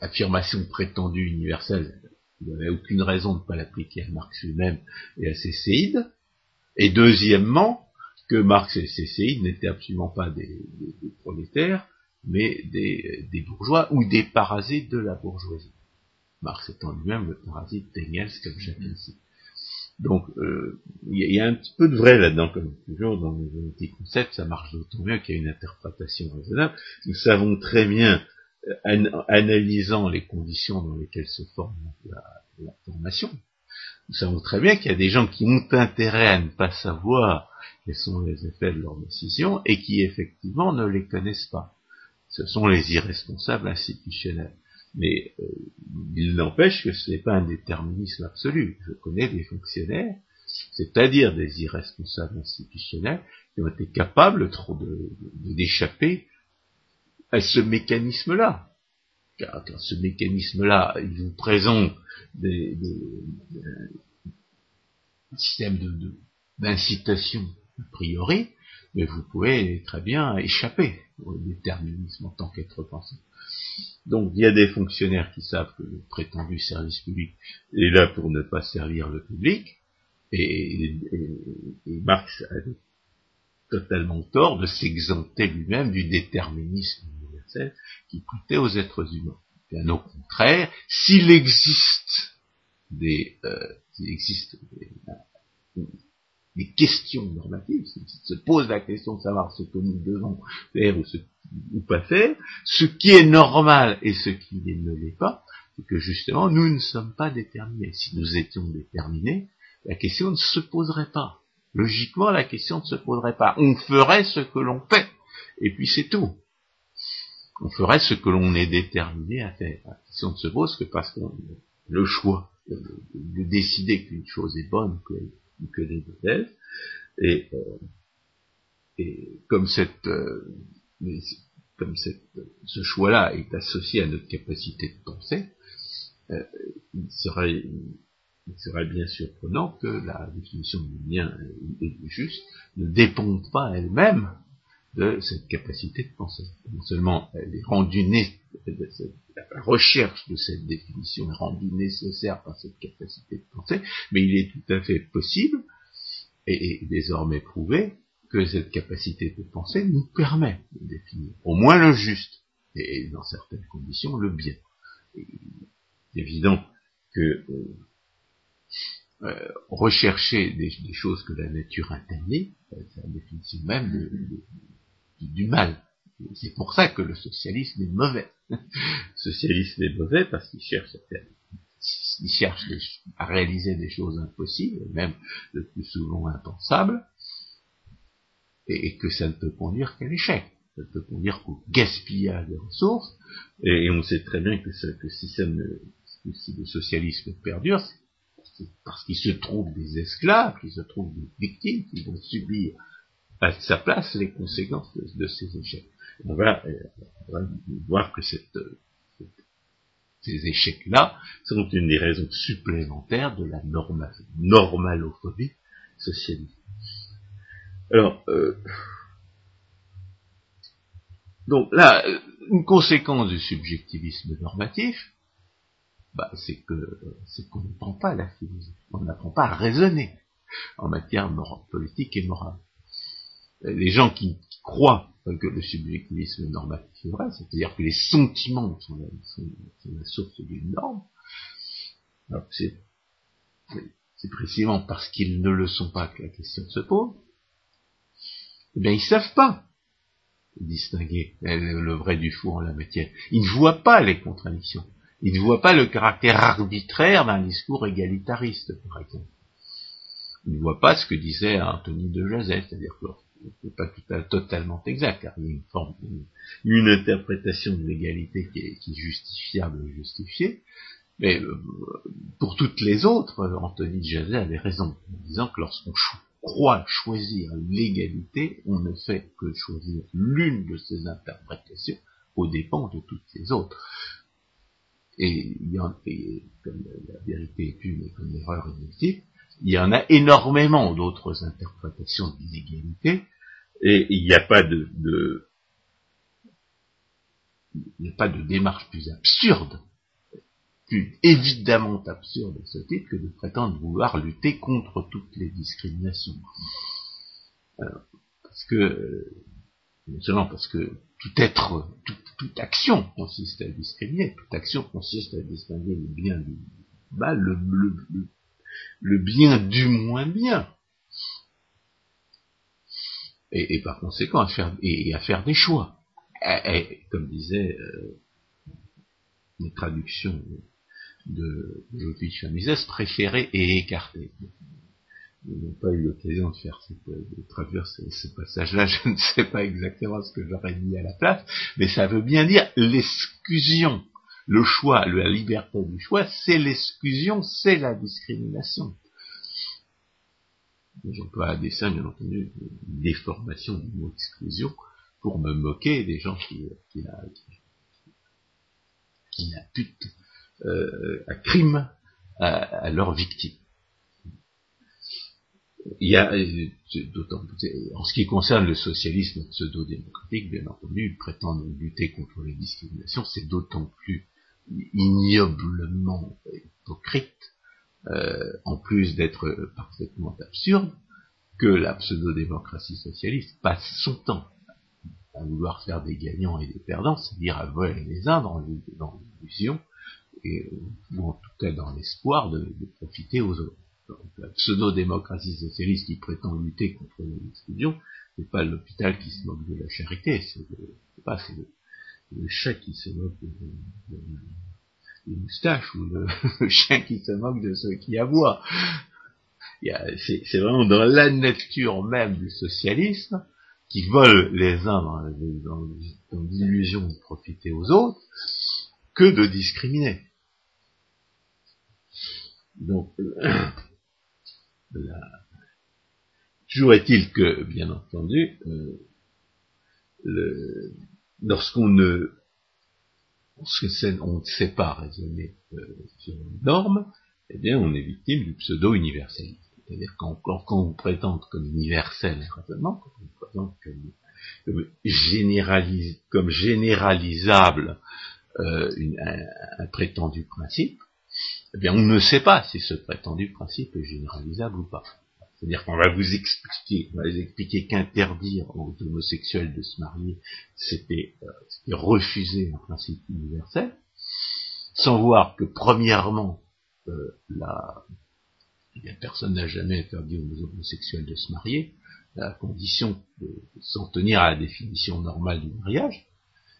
affirmation prétendue universelle, il n'y avait aucune raison de ne pas l'appliquer à Marx lui-même et à ses séides. Et deuxièmement, que Marx et ses séides n'étaient absolument pas des, prolétaires, mais des, bourgeois ou des parasites de la bourgeoisie. Marx étant lui-même le parasite d'Engels, comme chacun sait. Donc, euh, il y, a un petit peu de vrai là-dedans, comme toujours dans les petits concepts, ça marche d'autant mieux qu'il y a une interprétation raisonnable. Nous savons très bien analysant les conditions dans lesquelles se forme la, formation, nous savons très bien qu'il y a des gens qui ont intérêt à ne pas savoir quels sont les effets de leurs décisions et qui effectivement ne les connaissent pas. Ce sont les irresponsables institutionnels. Mais euh, il n'empêche que ce n'est pas un déterminisme absolu. Je connais des fonctionnaires, c'est-à-dire des irresponsables institutionnels, qui ont été capables d'échapper à ce mécanisme-là. Car, ce mécanisme-là, il vous présente des, systèmes d'incitation a priori, mais vous pouvez très bien échapper au déterminisme en tant qu'être pensant. Donc il y a des fonctionnaires qui savent que le prétendu service public est là pour ne pas servir le public, et, Marx a totalement tort de s'exempter lui-même du déterminisme universel qui prêtait aux êtres humains. Bien au contraire, s'il existe des, euh, s'il existe des, des questions normatives, se pose la question de savoir ce que nous devons faire ou, ce, ou pas faire, ce qui est normal et ce qui ne l'est pas, c'est que justement nous ne sommes pas déterminés. Si nous étions déterminés, la question ne se poserait pas. Logiquement, la question ne se poserait pas. On ferait ce que l'on fait, et puis c'est tout. On ferait ce que l'on est déterminé à faire. La question ne se pose que parce que le choix de, de décider qu'une chose est bonne, que que les modèles. Et, euh, et comme euh, ce choix-là est associé à notre capacité de penser, euh, il serait il serait bien surprenant que la définition du bien et du juste ne déponde pas elle-même de cette capacité de penser. Non seulement elle est rendue la recherche de cette définition est rendue nécessaire par cette capacité de penser, mais il est tout à fait possible et, désormais prouvé que cette capacité de penser nous permet de définir au moins le juste et, dans certaines conditions le bien. C'est évident que euh, euh, rechercher des, choses que la nature interdit, euh, c'est la définition même du mal. C'est pour ça que le socialisme est mauvais. le socialisme est mauvais parce qu'il cherche à réaliser des choses impossibles, même le plus souvent impensables, et, que ça ne peut conduire qu'à l'échec. Ça ne peut conduire qu'au gaspillage des ressources, et, on sait très bien que, que si, ça si le socialisme perdure, c'est parce qu'il se trouve des esclaves, qu'il se trouve des victimes qui vont subir à sa place les conséquences de, ces échecs. On va, euh, on va voir que cette, ces échecs-là sont une des raisons supplémentaires de la normalophobie socialiste. Alors, euh, donc là, une conséquence du subjectivisme normatif, bah, c'est que c'est qu'on n'apprend pas la philosophie, on n'apprend pas à raisonner en matière politique et morale les gens qui, croient que le subjectivisme normatif est vrai, c'est-à-dire que les sentiments sont la, source d'une norme, c'est, précisément parce qu'ils ne le sont pas que la question se pose, eh bien ils savent pas distinguer le vrai du faux en la matière. Ils ne voient pas les contradictions. Ils ne voient pas le caractère arbitraire d'un discours égalitariste, par exemple. Ils ne voient pas ce que disait Anthony de Joseph, c'est-à-dire que n'est pas tout à, totalement exact, car il y a une forme, une, interprétation de l'égalité qui est, justifiable et justifiée, mais euh, pour toutes les autres, Anthony Jazet avait raison, en disant que lorsqu'on croit choisir l'égalité, on ne fait que choisir l'une de ces interprétations aux dépens de toutes les autres. Et, y en, comme la vérité est une et comme l'erreur est multiple, il y en a énormément d'autres interprétations de l'inégalité, et il n'y a pas de, démarche plus absurde, plus évidemment absurde à ce titre que de prétendre vouloir lutter contre toutes les discriminations. parce que, non seulement parce que tout être, toute action consiste à discriminer, toute action consiste à distinguer le bien du mal, le bien du moins bien. Et, par conséquent, à faire, et, à faire des choix. Et, comme disait euh, une traduction de Ludwig Mises, préférer et écarter. nous n'avons pas eu l'occasion de faire cette, de traduire ce, passage-là, je ne sais pas exactement ce que j'aurais mis à la place, mais ça veut bien dire l'exclusion. Le choix, la liberté du choix, c'est l'exclusion, c'est la discrimination. J'emploie à dessein, bien entendu, une déformation du mot exclusion pour me moquer des gens qui, qui, qui, euh, un crime à, à leurs victimes. Il y a, d'autant, en ce qui concerne le socialisme pseudo-démocratique, bien entendu, prétendre lutter contre les discriminations, c'est d'autant plus ignoblement hypocrite, euh, en plus d'être parfaitement absurde, que la pseudo-démocratie socialiste passe son temps à vouloir faire des gagnants et des perdants, c'est-à-dire à voler les uns dans, l'illusion, ou en tout cas dans l'espoir de profiter aux autres. La pseudo-démocratie socialiste qui prétend lutter contre l'exclusion, c'est pas l'hôpital qui se moque de la charité, c'est pas c'est le, chat qui se moque de, des moustaches ou le, chien qui se moque de ceux qui aboient. C'est vraiment dans la nature même du socialisme qui vole les uns dans, l'illusion de profiter aux autres que de discriminer. Donc, Toujours est-il que, bien entendu, euh, lorsqu'on ne, on ne sait pas raisonner euh, sur une norme, eh bien, on est victime du pseudo-universalisme. C'est-à-dire quand, quand, on prétend comme universel raisonnement, quand on présente comme, comme, généralisable euh, un, prétendu principe, eh bien, on ne sait pas si ce prétendu principe est généralisable ou pas. C'est-à-dire qu'on va vous expliquer, on va vous expliquer qu'interdire aux homosexuels de se marier, c'était euh, refuser un principe universel, sans voir que premièrement, euh, personne n'a jamais interdit aux homosexuels de se marier, à condition de s'en tenir à la définition normale du mariage,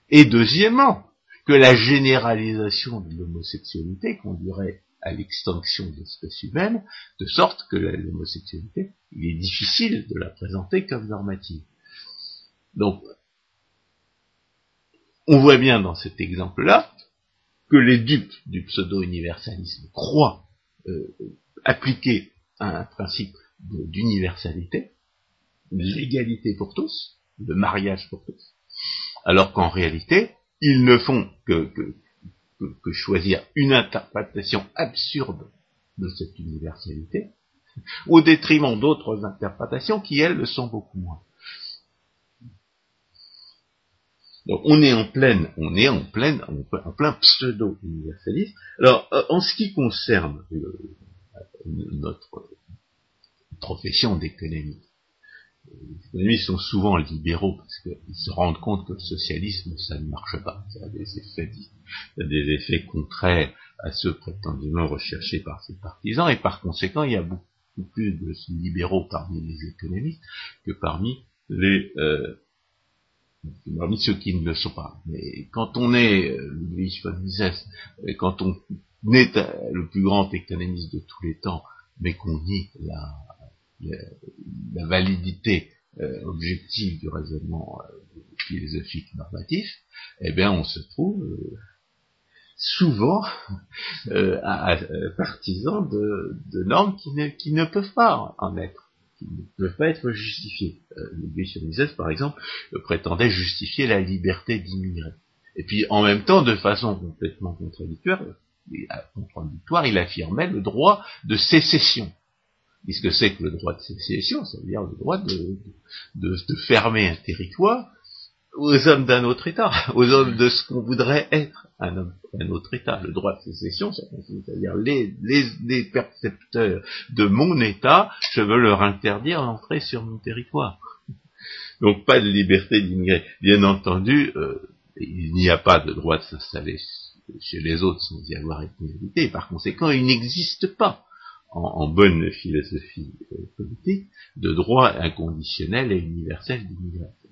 et deuxièmement, que la généralisation de l'homosexualité conduirait à l'extinction de l'espèce humaine, de sorte que l'homosexualité, il est difficile de la présenter comme normative. Donc, on voit bien dans cet exemple-là que les dupes du pseudo-universalisme croient euh, appliquer un principe d'universalité, l'égalité pour tous, le mariage pour tous, alors qu'en réalité, ils ne font que, que, choisir une interprétation absurde de cette universalité, au détriment d'autres interprétations qui, elles, le sont beaucoup moins. Donc on est en pleine, on est en en plein pseudo-universalisme. Alors, euh, en ce qui concerne notre profession d'économie, les économistes sont souvent libéraux parce qu'ils se rendent compte que le socialisme, ça ne marche pas. Ça a des effets, des effets contraires à ceux prétendument recherchés par ses partisans, et par conséquent, il y a beaucoup plus de libéraux parmi les économistes que parmi les euh, parmi ceux qui ne le sont pas. Mais quand on est euh, von Mises, quand on est le plus grand économiste de tous les temps, mais qu'on nie la, la validité euh, objective du raisonnement euh, philosophique normatif, eh bien on se trouve euh, souvent à, partisan de, normes qui ne, qui ne peuvent pas en être, qui ne peuvent pas être justifiées. Le par exemple, prétendait justifier la liberté d'immigrer. Et puis en même temps, de façon complètement contradictoire, contradictoire, il affirmait le droit de sécession Qu'est-ce que c'est que le droit de sécession? Ça veut dire le droit de, fermer un territoire aux hommes d'un autre État, aux hommes de ce qu'on voudrait être un, autre État. Le droit de sécession, c'est-à-dire les, percepteurs de mon État, je veux leur interdire d'entrer sur mon territoire. Donc pas de liberté d'immigrer. Bien entendu, euh, il n'y a pas de droit de s'installer chez les autres sans y avoir été Par conséquent, il n'existe pas en, bonne philosophie euh, politique, de droit inconditionnel et universel d'immigration.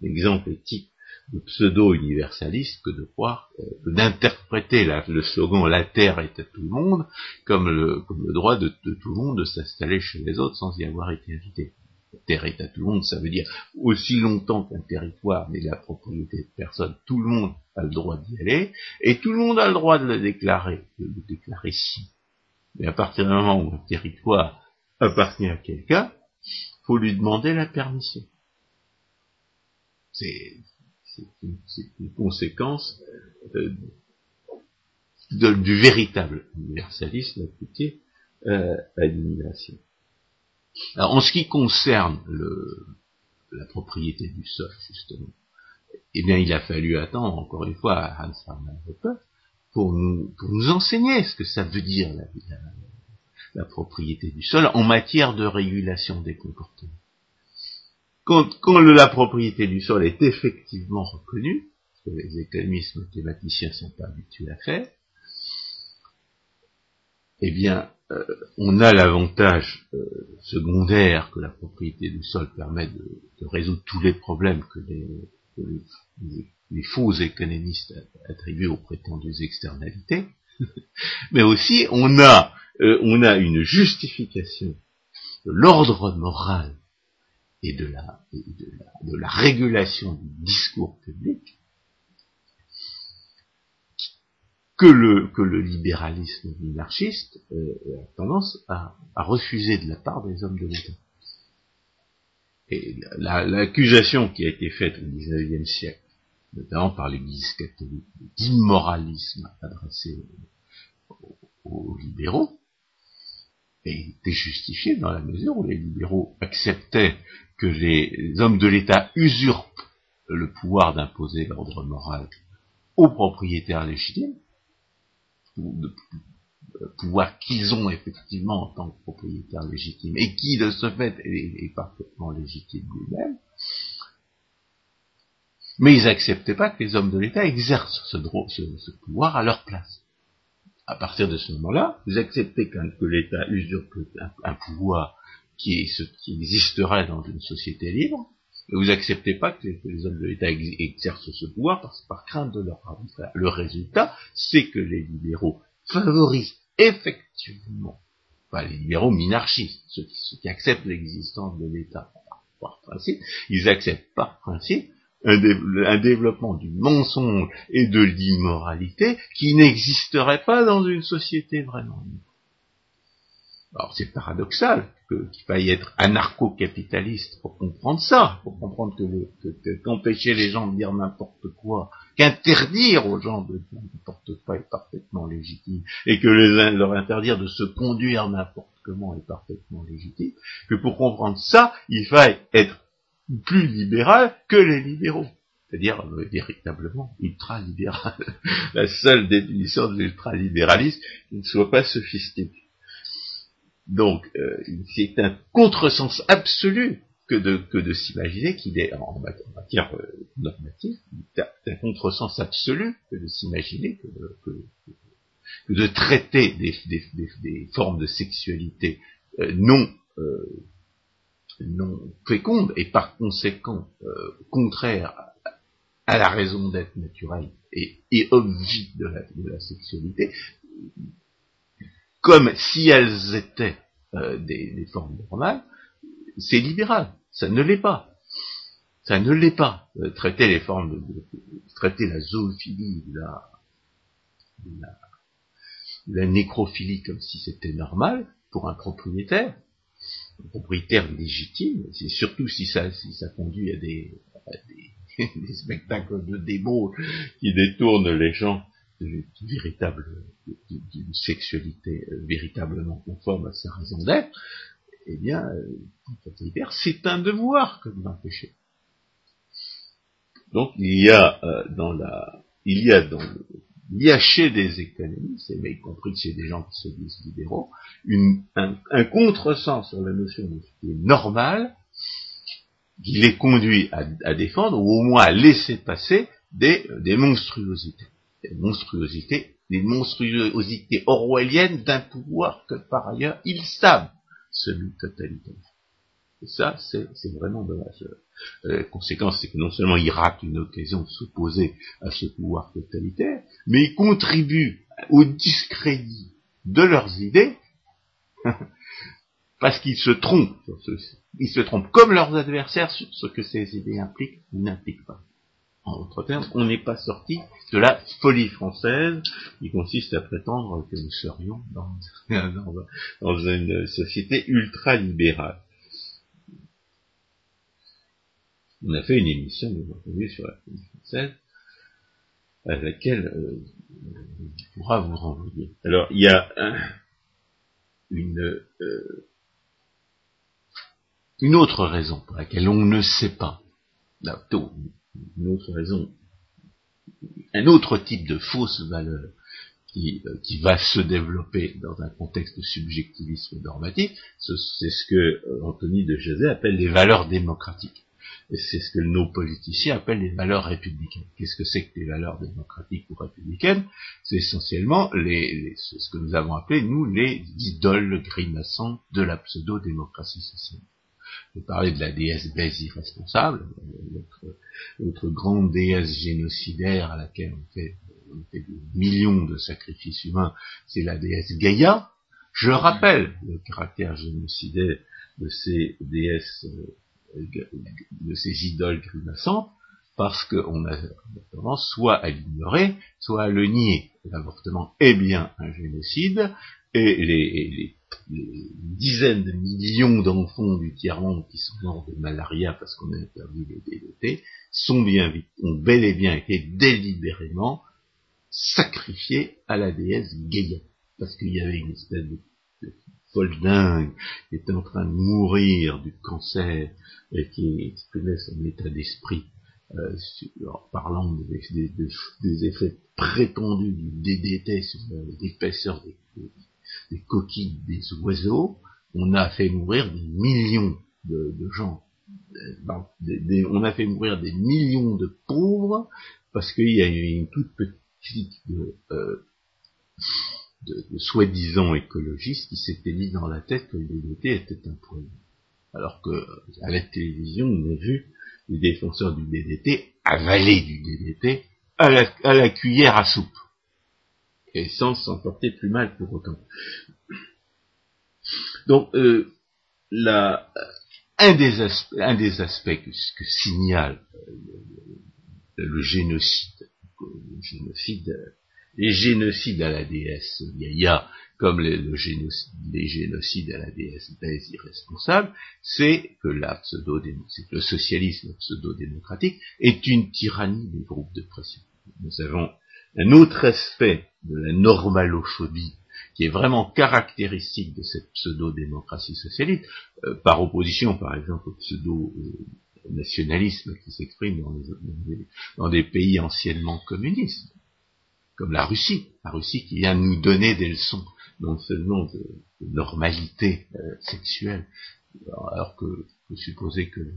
L'exemple type de pseudo-universaliste que de croire, euh, d'interpréter le slogan la terre est à tout le monde comme le, droit de, de, tout le monde de s'installer chez les autres sans y avoir été invité. La terre est à tout le monde, ça veut dire aussi longtemps qu'un territoire n'est la propriété de personne, tout le monde a le droit d'y aller, et tout le monde a le droit de le déclarer, de le déclarer si. Mais à partir du moment où un territoire appartient à quelqu'un, faut lui demander la permission. C'est une, conséquence euh, du véritable universalisme appliqué euh, à l'immigration. Alors, en ce qui concerne la propriété du sol, justement, eh bien, il a fallu attendre, encore une fois, à Hans Hermann pour nous, enseigner ce que ça veut dire la, propriété du sol en matière de régulation des comportements. Quand, la propriété du sol est effectivement reconnue, ce que les économistes mathématiciens sont pas habitués à faire, eh bien, euh, on a l'avantage euh, secondaire que la propriété du sol permet de, résoudre tous les problèmes que les, faux économistes attribuent aux prétendues externalités, mais aussi on a, euh, on a une justification de l'ordre moral et de la, de la régulation du discours public que le, que le libéralisme minarchiste euh, a tendance à, refuser de la part des hommes de l'État. Et l'accusation qui a été faite au XIXe siècle, notamment par l'Église catholique, d'immoralisme adressé aux, libéraux, était justifiée dans la mesure où les libéraux acceptaient que les hommes de l'État usurpent le pouvoir d'imposer l'ordre moral aux propriétaires légitimes, de pouvoir qu'ils ont effectivement en tant que propriétaires légitimes, et qui de ce fait est, parfaitement légitime lui-même, mais ils n'acceptaient pas que les hommes de l'État exercent ce, ce, pouvoir à leur place. À partir de ce moment-là, vous acceptez que l'État usurpe un, pouvoir qui, qui existerait dans une société libre, et vous acceptez pas que les, hommes de l'État exercent ce pouvoir parce, par crainte de leur arbitraire. Le résultat, c'est que les libéraux favorisent effectivement, pas les libéraux minarchistes, ceux qui, acceptent l'existence de l'État par principe, ils acceptent par principe un, développement du mensonge et de l'immoralité qui n'existerait pas dans une société vraiment libre. Alors c'est paradoxal qu'il faille être anarcho-capitaliste pour comprendre ça, pour comprendre que, qu'empêcher les gens de dire n'importe quoi, qu'interdire aux gens de dire n'importe quoi est parfaitement légitime, et que les, leur interdire de se conduire n'importe comment est parfaitement légitime, que pour comprendre ça, il faille être plus libéral que les libéraux c'est-à-dire euh, véritablement ultra-libéral. La seule définition de l'ultralibéralisme, qui ne soit pas sophistique. Donc, euh, c'est un contresens absolu que de, que de s'imaginer qu'il est, en matière euh, normative, c'est un contresens absolu que de s'imaginer que, que, que, de traiter des, des, des, formes de sexualité euh, non, non fécondes et par conséquent contraires à, la raison d'être naturelle et, et obvie de la, sexualité, comme si elles étaient euh, des, formes normales, c'est libéral. Ça ne l'est pas. Ça ne l'est pas. Euh, traiter les formes de, traiter la zoophilie, la, la, la nécrophilie comme si c'était normal pour un propriétaire, propriétaire légitime, c'est surtout si ça, si ça conduit à des, à des, spectacles de débauche qui détournent les gens d'une véritable d'une sexualité euh, véritablement conforme à sa raison d'être, eh bien, euh, c'est un devoir que de l'empêcher. Donc il y a euh, dans la, il y a dans il y a chez des économistes, mais y compris chez des gens qui se disent libéraux, un, un contresens sur la notion de ce qui normal, qui les conduit à, défendre, ou au moins à laisser passer des, des monstruosités des monstruosités, des monstruosités orwelliennes d'un pouvoir que par ailleurs ils savent semi-totalitaire. Et ça, c'est vraiment dommage. La conséquence, c'est que non seulement ils ratent une occasion de s'opposer à ce pouvoir totalitaire, mais ils contribuent au discrédit de leurs idées, parce qu'ils se trompent Ils se trompent comme leurs adversaires sur ce que ces idées impliquent ou n'impliquent pas. En d'autres termes, on n'est pas sorti de la folie française qui consiste à prétendre que nous serions dans une société ultra-libérale. On a fait une émission, entendu, sur la folie française, à laquelle euh, on pourra vous renvoyer. Alors, il y a une, euh, une autre raison pour laquelle on ne sait pas, une autre raison, un autre type de fausse valeur qui, euh, va se développer dans un contexte de subjectivisme normatif, c'est ce que euh, Anthony de José appelle les valeurs démocratiques. C'est ce que nos politiciens appellent les valeurs républicaines. Qu'est-ce que c'est que les valeurs démocratiques ou républicaines? C'est essentiellement les, ce que nous avons appelé, nous, les idoles grimaçantes de la pseudo-démocratie sociale. Je parlais de la déesse Bèze irresponsable, notre, grande déesse génocidaire à laquelle on fait, des millions de sacrifices humains, c'est la déesse Gaïa. Je rappelle le caractère génocidaire de ces déesses, euh, de ces idoles grimaçantes, parce qu'on a tendance soit à l'ignorer, soit à le nier. L'avortement est bien un génocide, et les, dizaines de millions d'enfants du tiers-monde qui sont morts de malaria parce qu'on a interdit les DDT sont bien, ont bel et bien été délibérément sacrifiés à la déesse Gaïa. Parce qu'il y avait une espèce de, folle dingue était en train de mourir du cancer et qui exprimait son état d'esprit euh, en parlant des, effets prétendus du DDT sur l'épaisseur des, des coquilles des oiseaux, on a fait mourir des millions de, gens. Euh, on a fait mourir des millions de pauvres parce qu'il y a une toute petite clique de, soi-disant écologistes qui s'était mis dans la tête que le DDT était un problème. Alors que à la télévision, on a vu les défenseurs du DDT avaler du DDT à la cuillère à soupe et sans s'en porter plus mal pour autant. Donc, euh, un, des aspects, un des aspects que, signale euh, le, génocide, le génocide, les génocides à la déesse Yaya, comme les, le génocide, les génocides à la déesse Bèze irresponsable, c'est que le socialisme pseudo-démocratique est une tyrannie des groupes de pression. Nous avons un autre aspect de la normalophobie qui est vraiment caractéristique de cette pseudo-démocratie socialiste, euh, par opposition par exemple au pseudo-nationalisme qui s'exprime dans, des pays anciennement communistes, comme la Russie, la Russie qui vient nous donner des leçons non seulement de, normalité euh, sexuelle, alors que vous supposez que euh,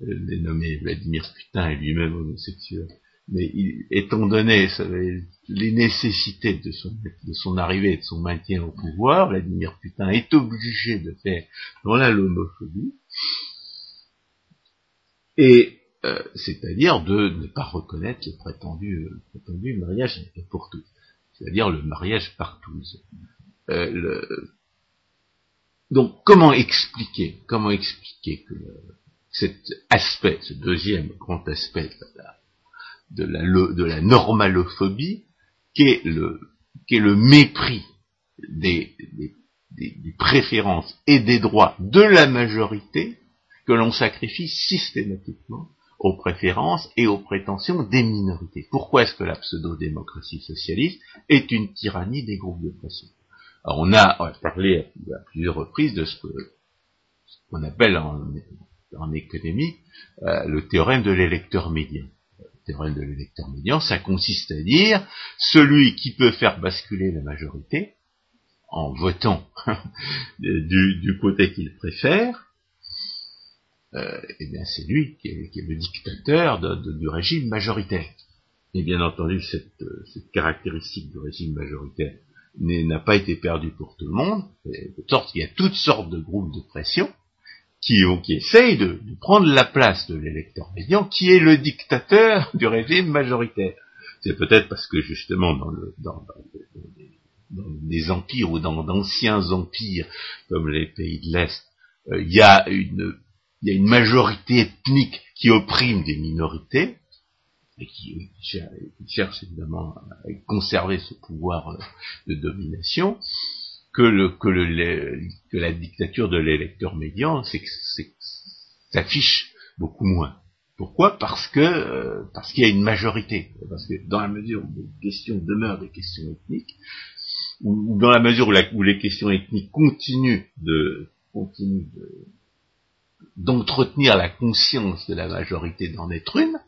les nommé Vladimir Putin est lui-même homosexuel, mais étant donné les nécessités de son, de son arrivée et de son maintien au pouvoir, Vladimir Putin est obligé de faire voilà l'homophobie, et euh, c'est-à-dire de ne pas reconnaître le prétendu, prétendu mariage pour tous, c'est-à-dire le mariage partout. Euh, donc comment expliquer, comment expliquer que cet aspect, ce deuxième grand aspect de la, normalophobie, qui est le, le mépris des, préférences et des droits de la majorité que l'on sacrifie systématiquement aux préférences et aux prétentions des minorités. Pourquoi est-ce que la pseudo-démocratie socialiste est une tyrannie des groupes de pression? Alors on a, parlé à plusieurs reprises de ce qu'on appelle en, économie euh, le théorème de l'électeur médian théorème de l'électeur médian, ça consiste à dire celui qui peut faire basculer la majorité en votant du, côté qu'il préfère, euh, eh bien c'est lui qui est, le dictateur du régime majoritaire. Et bien entendu, cette, caractéristique du régime majoritaire n'a pas été perdue pour tout le monde, de sorte qu'il y a toutes sortes de groupes de pression, qui, qui essaye de, prendre la place de l'électeur médian, qui est le dictateur du régime majoritaire. C'est peut-être parce que justement dans, le, des empires ou dans d'anciens empires comme les pays de l'Est, euh, il y a une il y a une majorité ethnique qui opprime des minorités et qui, cherche évidemment à conserver ce pouvoir euh, de domination, que, la dictature de l'électeur médian s'affiche beaucoup moins. Pourquoi? Parce que euh, parce qu'il y a une majorité. Parce que dans la mesure où les questions demeurent des questions ethniques, ou, dans la mesure où, où, les questions ethniques continuent de continuent d'entretenir la conscience de la majorité d'en être une,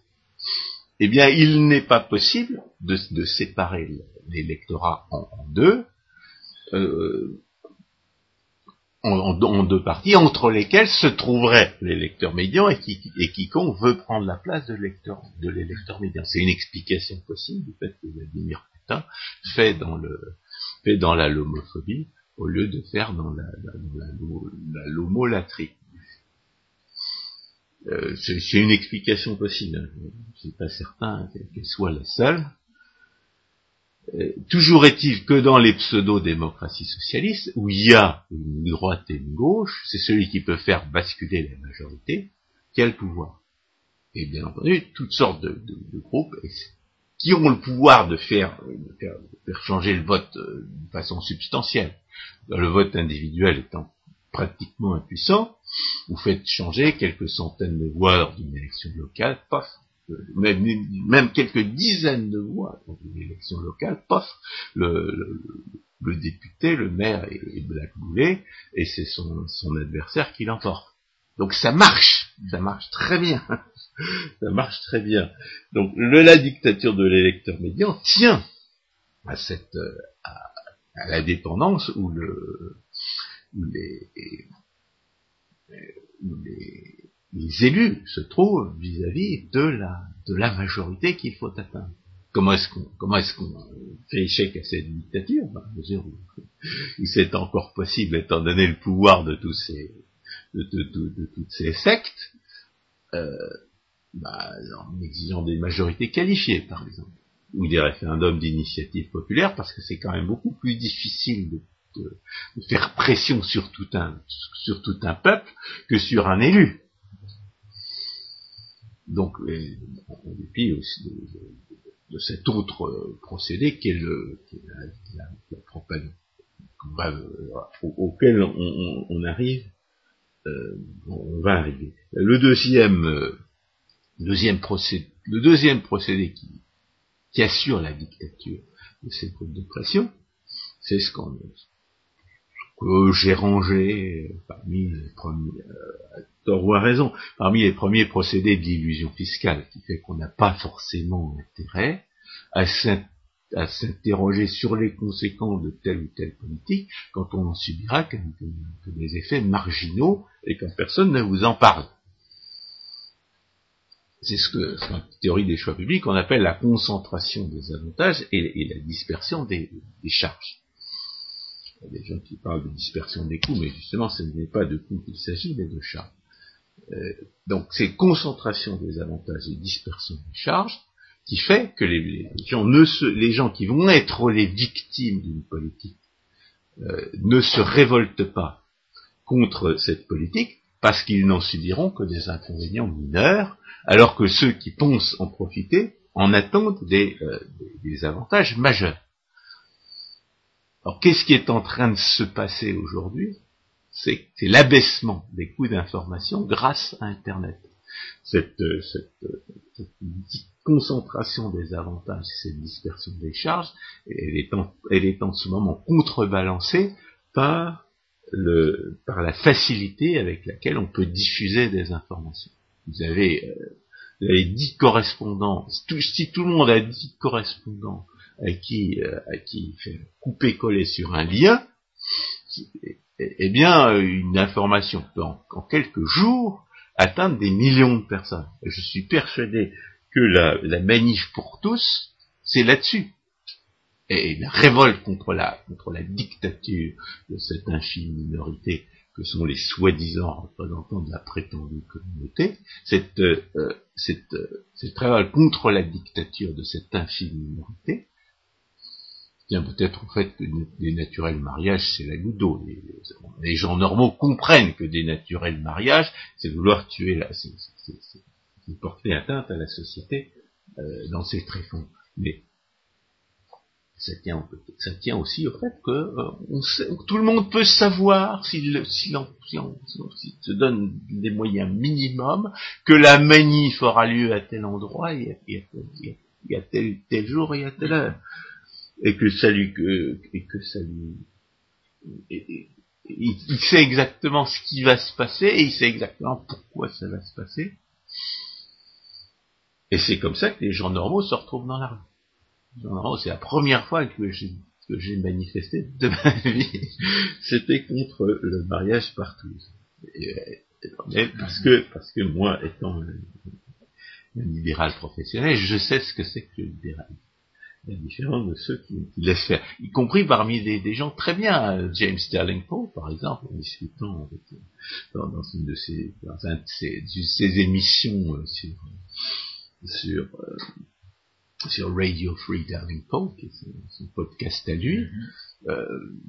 eh bien, il n'est pas possible de, séparer l'électorat en, deux, euh, en, deux parties, entre lesquelles se trouverait l'électeur médian et, qui, et, quiconque veut prendre la place de l'électeur médian. C'est une explication possible du fait que Vladimir Putin fait dans le fait dans la lomophobie au lieu de faire dans la, la. Euh, c'est une explication possible. Hein. Suis pas certain qu'elle soit la seule. Euh, toujours est-il que dans les pseudo-démocraties socialistes, où il y a une droite et une gauche, c'est celui qui peut faire basculer la majorité qui a le pouvoir. Et bien entendu, toutes sortes de, groupes qui ont le pouvoir de faire, faire, changer le vote euh, de façon substantielle. Le vote individuel étant pratiquement impuissant, vous faites changer quelques centaines de voix lors d'une élection locale, paf, même, quelques dizaines de voix dans une élection locale, paf, le, député, le maire est, blackboulé, et c'est son, adversaire qui l'emporte. Donc ça marche, ça marche très bien, ça marche très bien. Donc la dictature de l'électeur médian tient à cette euh, à, la dépendance où le les, les, élus se trouvent vis-à-vis de la, majorité qu'il faut atteindre. Comment est-ce qu'on qu'on fait échec à cette dictature? Bah, mesure où c'est encore possible, étant donné le pouvoir de toutes ces sectes, euh, bah, en exigeant des majorités qualifiées, par exemple, ou des référendums d'initiative populaire, parce que c'est quand même beaucoup plus difficile de de, faire pression sur tout un sur tout un peuple que sur un élu. Donc, en dépit aussi de, cet autre procédé qui est, le, la, la, auquel on, arrive, euh, on va arriver. Le deuxième, deuxième procédé, le deuxième procédé qui, qui assure la dictature de cette de pression, c'est ce qu'on que j'ai rangé parmi les premiers, euh, tort ou à raison, parmi les premiers procédés d'illusion fiscale, qui fait qu'on n'a pas forcément intérêt à s'interroger sur les conséquences de telle ou telle politique quand on en subira que, des effets marginaux et quand personne ne vous en parle. C'est ce que, dans la théorie des choix publics, on appelle la concentration des avantages et, la dispersion des charges. Il y a des gens qui parlent de dispersion des coûts, mais justement, ce n'est pas de coûts qu'il s'agit, mais de charges. Euh, donc, c'est concentration des avantages et dispersion des charges qui fait que les, gens, ne se, les gens qui vont être les victimes d'une politique euh, ne se révoltent pas contre cette politique parce qu'ils n'en subiront que des inconvénients mineurs, alors que ceux qui pensent en profiter en attendent des euh, avantages majeurs. Alors qu'est-ce qui est en train de se passer aujourd'hui? C'est l'abaissement des coûts d'information grâce à Internet. Cette, euh, euh, cette, concentration des avantages, cette dispersion des charges, elle est en, elle est en ce moment contrebalancée par, le, par la facilité avec laquelle on peut diffuser des informations. Vous avez, euh, vous avez 10 correspondants, si tout le monde a 10 correspondants qui, euh, à qui fait couper-coller sur un lien, eh bien, une information peut en, quelques jours atteindre des millions de personnes. je suis persuadé que la, la manif pour tous, c'est là-dessus. Et la révolte contre la, contre la dictature de cette infime minorité que sont les soi-disant représentants de la prétendue communauté, cette, euh, cette, cette contre la dictature de cette infime minorité, tient peut-être au fait que des naturels mariages, c'est la goutte d'eau. Les, gens normaux comprennent que des naturels mariages, c'est vouloir tuer la, c'est porter atteinte à la société euh, dans ses tréfonds. Mais ça tient, ça tient aussi au fait que euh, tout le monde peut savoir s'il si se donne des moyens minimums que la manif aura lieu à tel endroit et, à tel, tel jour et à telle heure et que ça lui que, et que ça lui il, sait exactement ce qui va se passer et il sait exactement pourquoi ça va se passer et c'est comme ça que les gens normaux se retrouvent dans la rue. C'est la première fois que j'ai manifesté de ma vie. C'était contre le mariage partout. parce que parce que moi, étant un, libéral professionnel, je sais ce que c'est que le libéral. La différence de ceux qui, laissent faire, y compris parmi des, gens très bien, James Sterling Poe, par exemple, en discutant dans, une de ses, dans un de ses, émissions euh, sur sur, euh, sur Radio Free Darling Poe, qui est son, podcast à lui, mm-hmm. euh,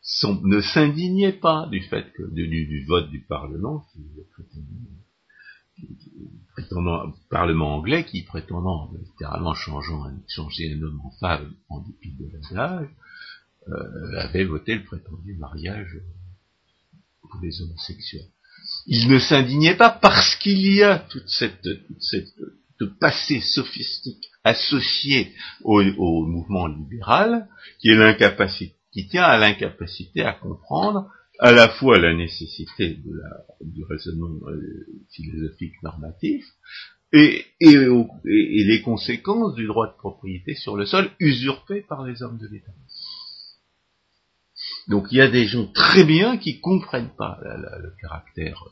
son, ne s'indignait pas du fait que du, du, vote du Parlement, qui, prétendant, Parlement anglais, qui prétendant littéralement changeant, changer un homme en femme en dépit de l'âge, euh, avait voté le prétendu mariage pour les homosexuels. Il ne s'indignait pas parce qu'il y a toute cette, toute cette de passé sophistique associé au, mouvement libéral, qui est l'incapacité, qui tient à l'incapacité à comprendre à la fois la nécessité de la, du raisonnement euh, philosophique normatif et, les conséquences du droit de propriété sur le sol usurpé par les hommes de l'État. Donc il y a des gens très bien qui comprennent pas le caractère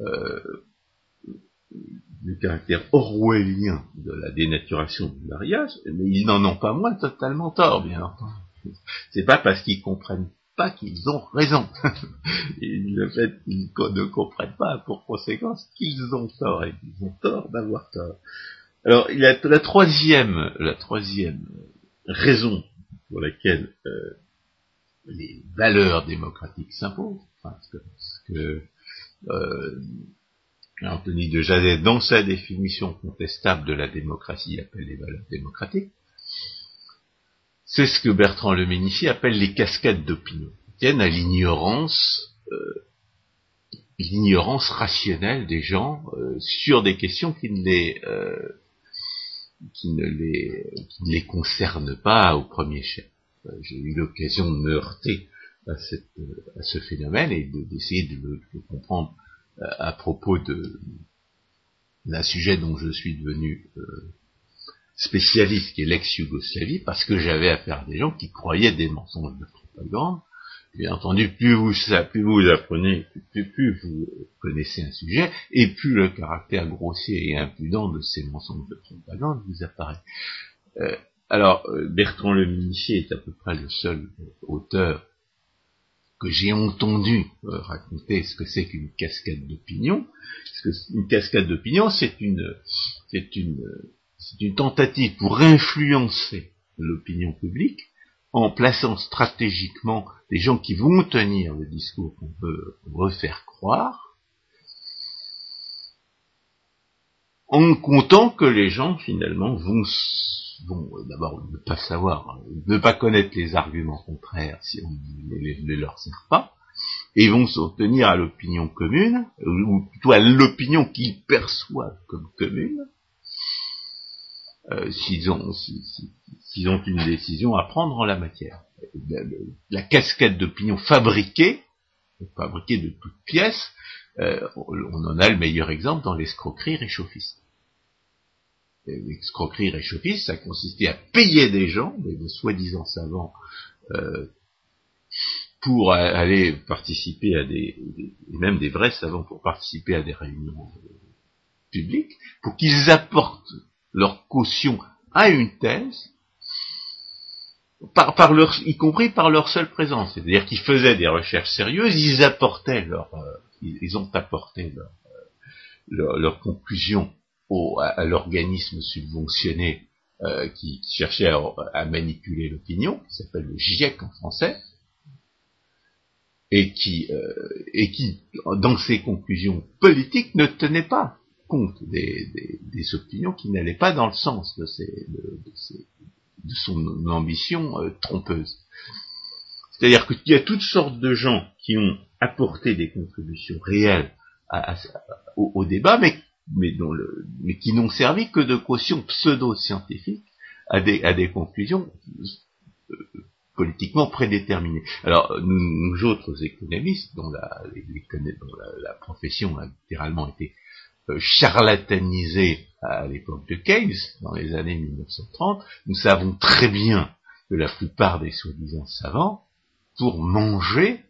euh, le caractère orwellien de la dénaturation du mariage, mais ils n'en ont pas moins totalement tort, bien entendu. C'est pas parce qu'ils comprennent pas qu'ils ont raison. le fait qu'ils ne comprennent pas pour conséquence qu'ils ont tort et qu'ils ont tort d'avoir tort. Alors, il y a la troisième, la troisième raison pour laquelle euh, les valeurs démocratiques s'imposent, parce que, euh, Anthony de Jazet, dans sa définition contestable de la démocratie, appelle les valeurs démocratiques, c'est ce que Bertrand Le Ménifier appelle les cascades d'opinion, tiennent à l'ignorance, euh, l'ignorance rationnelle des gens euh, sur des questions qui ne les, euh, qui ne les, qui ne les concernent pas au premier chef. J'ai eu l'occasion de me heurter à, à ce phénomène et d'essayer de, le comprendre à propos de d'un sujet dont je suis devenu euh, spécialiste, qui est l'ex-Yougoslavie, parce que j'avais affaire à des gens qui croyaient des mensonges de propagande. Bien entendu, plus vous, plus vous apprenez, plus, vous connaissez un sujet, et plus le caractère grossier et impudent de ces mensonges de propagande vous apparaît. Euh, alors, euh, Bertrand Le Minissier est à peu près le seul auteur que j'ai entendu euh, raconter ce que c'est qu'une cascade d'opinion. Une cascade d'opinion, c'est une, c'est une, c'est une tentative pour influencer l'opinion publique en plaçant stratégiquement des gens qui vont tenir le discours qu'on veut refaire croire, en comptant que les gens finalement vont euh, d'abord ne pas savoir, ne pas connaître les arguments contraires si on ne les, leur sert pas, et vont s'en tenir à l'opinion commune, ou plutôt à l'opinion qu'ils perçoivent comme commune, euh, s'ils ont, ont une décision à prendre en la matière. La, cascade d'opinion fabriquée, fabriquée de toutes pièces, on en a le meilleur exemple dans l'escroquerie réchauffiste l'escroquerie réchauffiste, ça consistait à payer des gens, des, soi-disant savants, euh, pour aller participer à des, même des vrais savants pour participer à des réunions euh, publiques, pour qu'ils apportent leur caution à une thèse, par, leur, y compris par leur seule présence. C'est-à-dire qu'ils faisaient des recherches sérieuses, ils apportaient leur, euh, ils, ont apporté leur, leur, leur conclusion au, à, l'organisme subventionné euh, qui, cherchait à, à manipuler l'opinion, qui s'appelle le GIEC en français, et qui, euh, et qui, dans ses conclusions politiques, ne tenait pas compte des, des, des opinions qui n'allaient pas dans le sens de, ces, de, ces, de son ambition euh, trompeuse. C'est-à-dire qu'il y a toutes sortes de gens qui ont apporté des contributions réelles au, débat, mais, mais, dont le, mais qui n'ont servi que de caution pseudo-scientifique à des, à des conclusions euh, politiquement prédéterminées. Alors, nous, autres économistes, dont la, dont la profession a littéralement été euh, charlatanisée à l'époque de Keynes, dans les années 1930, nous savons très bien que la plupart des soi-disant savants, pour manger,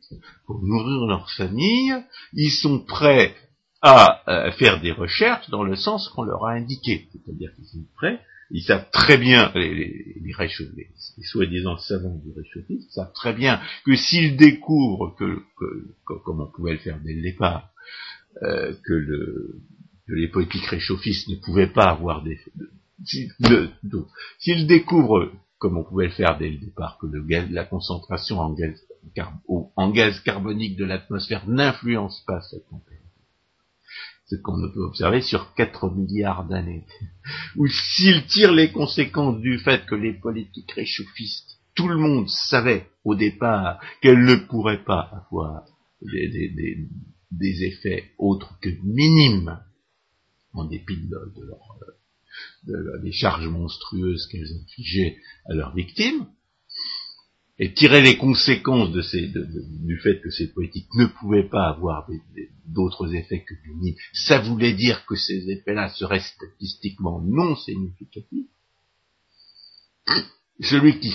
pour nourrir leur famille, ils sont prêts à, à faire des recherches dans le sens qu'on leur a indiqué. C'est-à-dire qu'ils sont prêts, ils savent très bien, les, les, les, soi-disant savants du réchauffisme savent très bien que s'ils découvrent que, que, comme on pouvait le faire dès le départ, euh, que le, que les politiques réchauffistes ne pouvaient pas avoir des... S'ils découvrent, comme on pouvait le faire dès le départ, que le gaz, la concentration en gaz, en gaz carbonique de l'atmosphère n'influence pas cette température, ce qu'on peut observer sur 4 milliards d'années, ou s'ils tirent les conséquences du fait que les politiques réchauffistes, tout le monde savait au départ qu'elles ne pourraient pas avoir des, des effets autres que minimes en dépit de, de, leur, de, des charges monstrueuses qu'elles infligeaient à leurs victimes, et tirer les conséquences du fait que ces politiques ne pouvaient pas avoir d'autres effets que du ça voulait dire que ces effets-là seraient statistiquement non significatifs. Celui qui,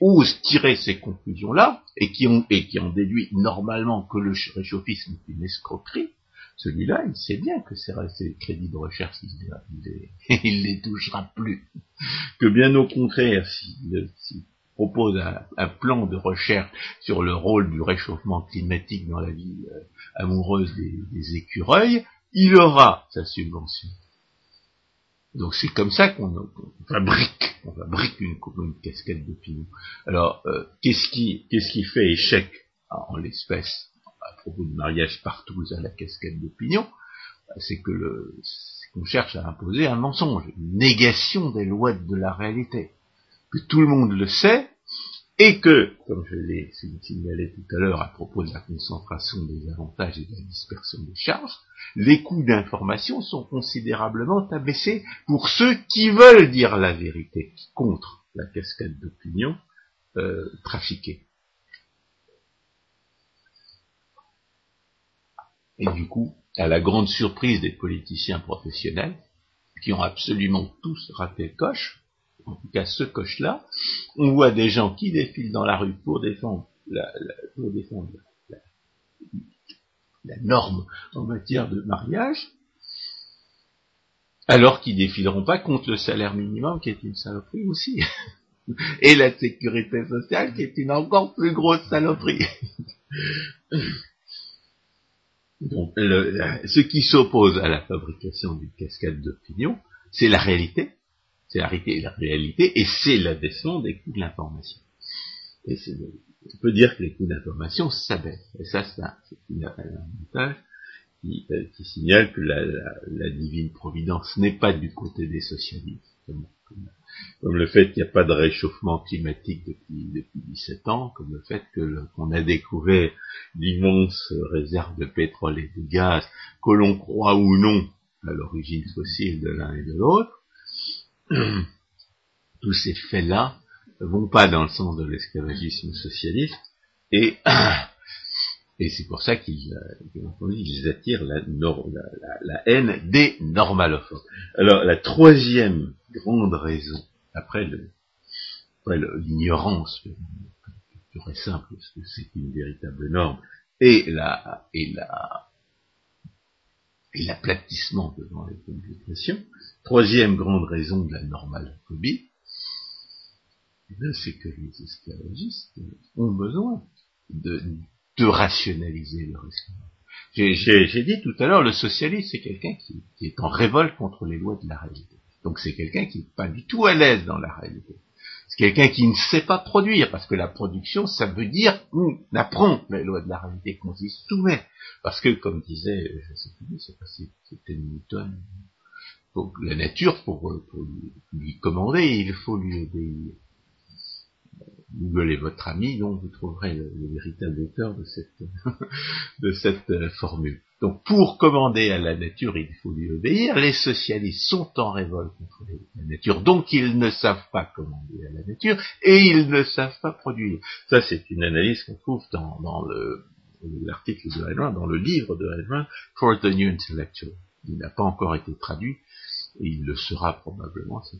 ose tirer ces conclusions-là, et ont, et qui en déduit normalement que le réchauffisme est une escroquerie, celui-là, il sait bien que ses, crédits de recherche, il ne les, touchera plus. Que bien au contraire, s'il si propose un, plan de recherche sur le rôle du réchauffement climatique dans la vie euh, amoureuse des, des, écureuils, il aura sa subvention. Donc c'est comme ça qu'on fabrique, on fabrique une, une casquette d'opinion. Alors, euh, qu'est-ce qui, qu'est-ce qui fait échec en l'espèce? À propos du mariage partout à la casquette d'opinion, c'est que le, qu'on cherche à imposer un mensonge, une négation des lois de la réalité, que tout le monde le sait, et que, comme je l'ai signalé tout à l'heure à propos de la concentration des avantages et de la dispersion des charges, les coûts d'information sont considérablement abaissés pour ceux qui veulent dire la vérité contre la cascade d'opinion euh, trafiquée. Et du coup, à la grande surprise des politiciens professionnels, qui ont absolument tous raté le coche, en tout cas ce coche-là, on voit des gens qui défilent dans la rue pour défendre la, norme en matière de mariage, alors qu'ils défileront pas contre le salaire minimum qui est une saloperie aussi, et la sécurité sociale qui est une encore plus grosse saloperie. Donc, ce qui s'oppose à la fabrication d'une cascade d'opinion, c'est la réalité, c'est la réalité, la réalité, et c'est l'abaissement des coûts de l'information. Et on peut dire que les coûts d'information s'abaissent. Et ça, c'est un avantage qui, euh, qui, signale que la, la, la divine providence n'est pas du côté des socialistes, comme, comme le fait qu'il n'y a pas de réchauffement climatique depuis, depuis 17 ans, comme le fait que qu'on a découvert d'immenses réserves de pétrole et de gaz, que l'on croit ou non à l'origine fossile de l'un et de l'autre, tous ces faits-là vont pas dans le sens de l'esclavagisme socialiste, et, c'est pour ça qu'ils ils attirent la, haine des normalophones. Alors, la troisième grande raison, après l'ignorance pure simple, parce que c'est une véritable norme, et la, et la, et l'aplatissement devant les communications, troisième grande raison de la normalophobie, c'est que les esclavagistes ont besoin de, rationaliser leur esclavage. J'ai dit tout à l'heure, le socialiste, c'est quelqu'un qui, est en révolte contre les lois de la réalité. Donc c'est quelqu'un qui n'est pas du tout à l'aise dans la réalité. C'est quelqu'un qui ne sait pas produire, parce que la production, ça veut dire qu'on apprend les lois de la réalité, qu'on s'y soumet. Parce que, comme disait, je sais plus, c'est pas si c'était Newton, pour la nature, pour, pour lui commander, il faut lui obéir. Google votre ami, donc vous trouverez le, véritable auteur de cette, de cette euh, formule. Donc pour commander à la nature, il faut lui obéir. Les socialistes sont en révolte contre la nature, donc ils ne savent pas commander à la nature et ils ne savent pas produire. Ça, c'est une analyse qu'on trouve dans, dans l'article de Hedlund, dans le livre de Hedlund, For the New Intellectual. Il n'a pas encore été traduit, et il le sera probablement, c'est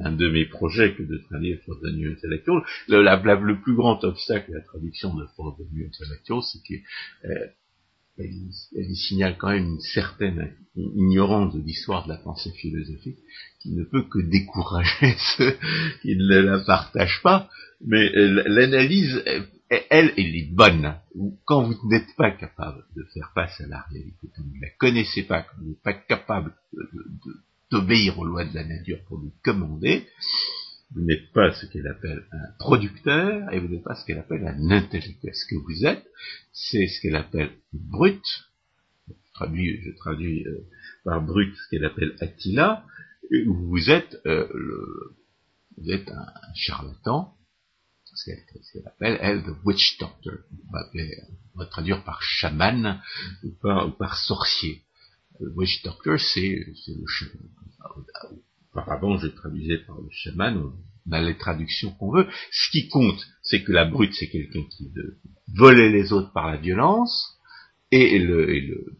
un, de mes projets que de traduire For the New Intellectual. Le, le plus grand obstacle à la traduction de For the New Intellectual, c'est qu'elle euh, signale quand même une certaine ignorance de l'histoire de la pensée philosophique qui ne peut que décourager ceux qui ne la partagent pas, mais l'analyse, elle, elle est bonne. Quand vous n'êtes pas capable de faire face à la réalité, quand vous ne la connaissez pas, quand vous n'êtes pas capable d'obéir aux lois de la nature pour lui commander, vous n'êtes pas ce qu'elle appelle un producteur et vous n'êtes pas ce qu'elle appelle un intellectuel. Ce que vous êtes, c'est ce qu'elle appelle brut. Je traduis, je traduis euh, par brut ce qu'elle appelle Attila. Vous êtes, euh, le, vous êtes un, charlatan, ce qu'elle appelle, elle, the witch doctor. On va, va traduire par chaman ou par, ou par sorcier. Le witch doctor, c'est le chaman. Auparavant, je traduisais par le chaman, on a les traductions qu'on veut. Ce qui compte, c'est que la brute, c'est quelqu'un qui veut voler les autres par la violence, et le, et le,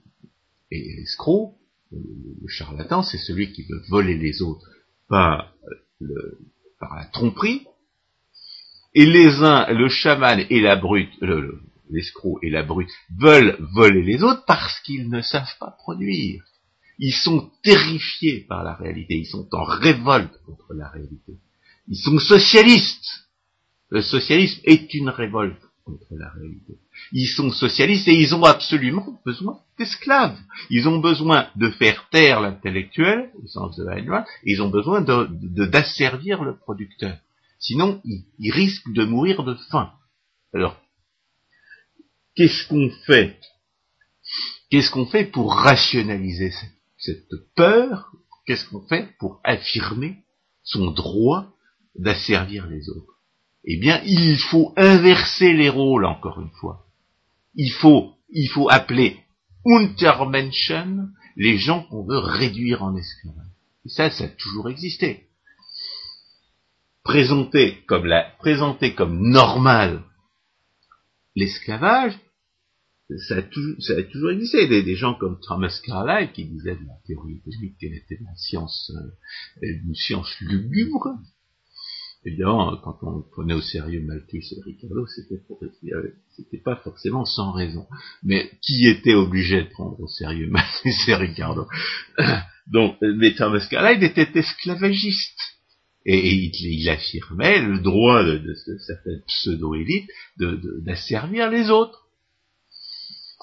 et l'escroc, le, charlatan, c'est celui qui veut voler les autres par, la tromperie, et les uns, le chaman et la brute, le, l'escroc et la brute, veulent voler les autres parce qu'ils ne savent pas produire. Ils sont terrifiés par la réalité, ils sont en révolte contre la réalité. Ils sont socialistes. Le socialisme est une révolte contre la réalité. Ils sont socialistes et ils ont absolument besoin d'esclaves. Ils ont besoin de faire taire l'intellectuel, au sens de la ils ont besoin d'asservir le producteur. Sinon, ils, ils risquent de mourir de faim. Alors, qu'est-ce qu'on fait? Qu'est-ce qu'on fait pour rationaliser cette, peur Qu'est-ce qu'on fait pour affirmer son droit d'asservir les autres? Eh bien, il faut inverser les rôles, encore une fois. Il faut, il faut appeler Untermenschen les gens qu'on veut réduire en esclavage. Et ça, ça a toujours existé. Présenter comme la, présenter comme normal l'esclavage, ça a, toujours, ça existé. Des, gens comme Thomas Carlyle qui disaient de la théorie économique qu'elle était une science, euh, une science lugubre. Évidemment, quand on prenait au sérieux Malthus et Ricardo, c'était pas forcément sans raison. Mais qui était obligé de prendre au sérieux Malthus et Ricardo Donc, mais Thomas Carlyle était esclavagiste. Et, il, affirmait le droit de certaines pseudo-élites d'asservir les autres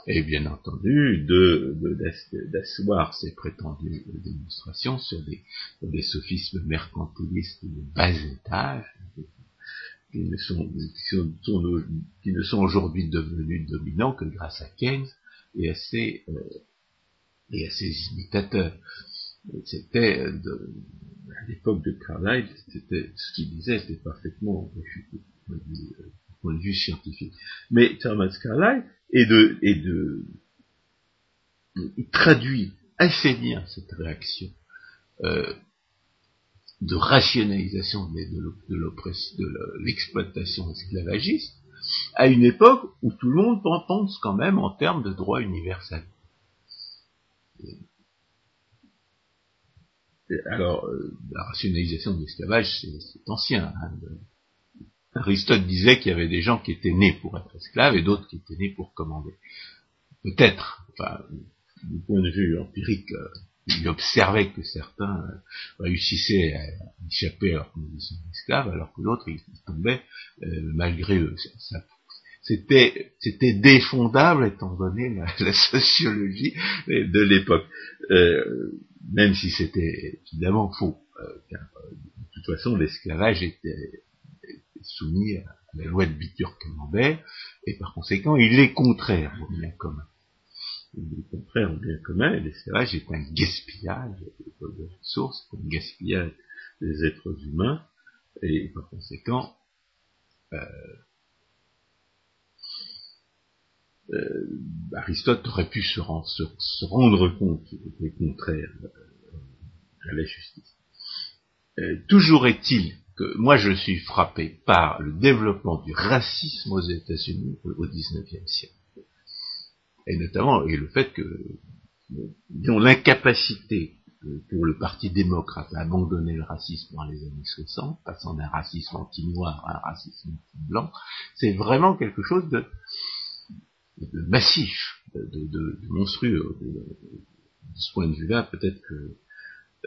et bien entendu d'asseoir de, ses prétendues démonstrations sur des, des sophismes mercantilistes de bas étage qui ne sont, qui ne sont aujourd'hui devenus dominants que grâce à Keynes et à ses, euh, et à ses imitateurs. C'était euh, à l'époque de Carlyle, c'était ce qu'il disait était parfaitement réfuté du point de vue scientifique. Mais Thomas Carlyle et de, et de, il traduit assez bien cette réaction euh, de rationalisation de, de l'exploitation esclavagiste à une époque où tout le monde pense quand même en termes de droit universel. Alors, euh, la rationalisation de l'esclavage, c'est ancien. Hein, Aristote disait qu'il y avait des gens qui étaient nés pour être esclaves et d'autres qui étaient nés pour commander. Peut-être, du point de vue empirique, euh, il observait que certains euh, réussissaient à échapper à leur condition d'esclave, alors que l'autre, il tombait euh, malgré eux. C'était, défondable étant donné la, sociologie de l'époque, même si c'était évidemment faux. car, de toute façon, l'esclavage était, soumis à la loi de Bitur Camembert, et par conséquent, il est contraire au bien commun le contraire au bien commun, et est un gaspillage de ressources, un gaspillage des êtres humains, et par conséquent, euh, euh, Aristote aurait pu se, rendre compte qu'il était contraire euh, à la justice. toujours est-il que moi je suis frappé par le développement du racisme aux États-Unis au XIXe siècle et notamment et le fait que ont l'incapacité pour le Parti démocrate à abandonner le racisme dans les années 60, passant d'un racisme anti-noir à un racisme anti-blanc, c'est vraiment quelque chose de, massif, de, monstrueux. De, ce point de vue-là, peut-être que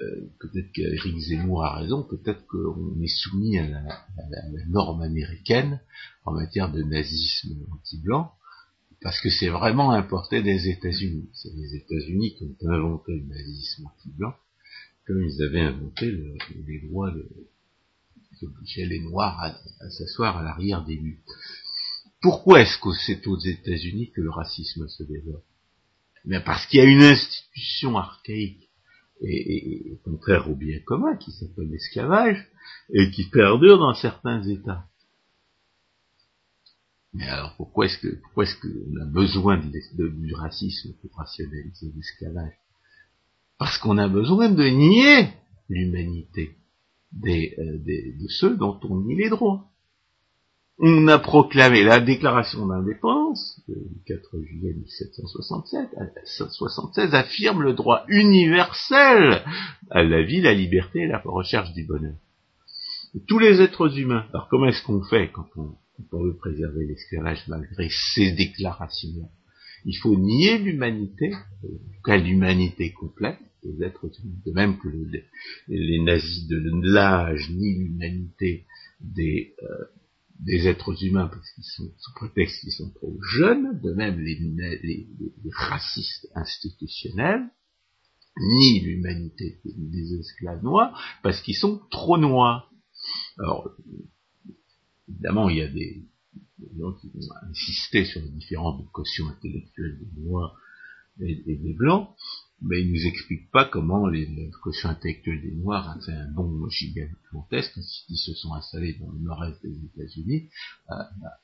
euh, peut-être qu'Éric Zemmour a raison, peut-être qu'on est soumis à la, norme américaine en matière de nazisme anti-blanc, parce que c'est vraiment importé des États-Unis. C'est les États-Unis qui ont inventé le nazisme anti-blanc, comme ils avaient inventé les droits de, qui obligeaient les Noirs à, s'asseoir à l'arrière des luttes. Pourquoi est-ce que c'est aux États-Unis que le racisme se développe? Bien parce qu'il y a une institution archaïque et, et contraire au bien commun qui s'appelle l'esclavage et qui perdure dans certains États. Mais alors pourquoi est-ce que pourquoi est-ce qu'on a besoin du racisme pour rationaliser l'esclavage? Parce qu'on a besoin de nier l'humanité euh, de ceux dont on nie les droits. On a proclamé la déclaration d'indépendance du 4 juillet 1767, 76 affirme le droit universel à la vie, la liberté et la recherche du bonheur. tous les êtres humains. Alors comment est-ce qu'on fait quand on veut préserver l'esclavage malgré ces déclarations-là? Il faut nier l'humanité, en tout cas l'humanité complète des êtres humains, de même que les nazis de l'âge nient l'humanité des, euh, des êtres humains parce qu'ils sont sous prétexte qu'ils sont trop jeunes, de même les, racistes institutionnels nient l'humanité des esclaves noirs parce qu'ils sont trop noirs. Alors, Évidemment, il y a des, gens qui vont insister sur les différences de caution intellectuelle des Noirs et, des Blancs, mais ils nous expliquent pas comment les, la caution intellectuelle des Noirs a fait un bon gigantesque ils se sont installés dans le nord-est des États-Unis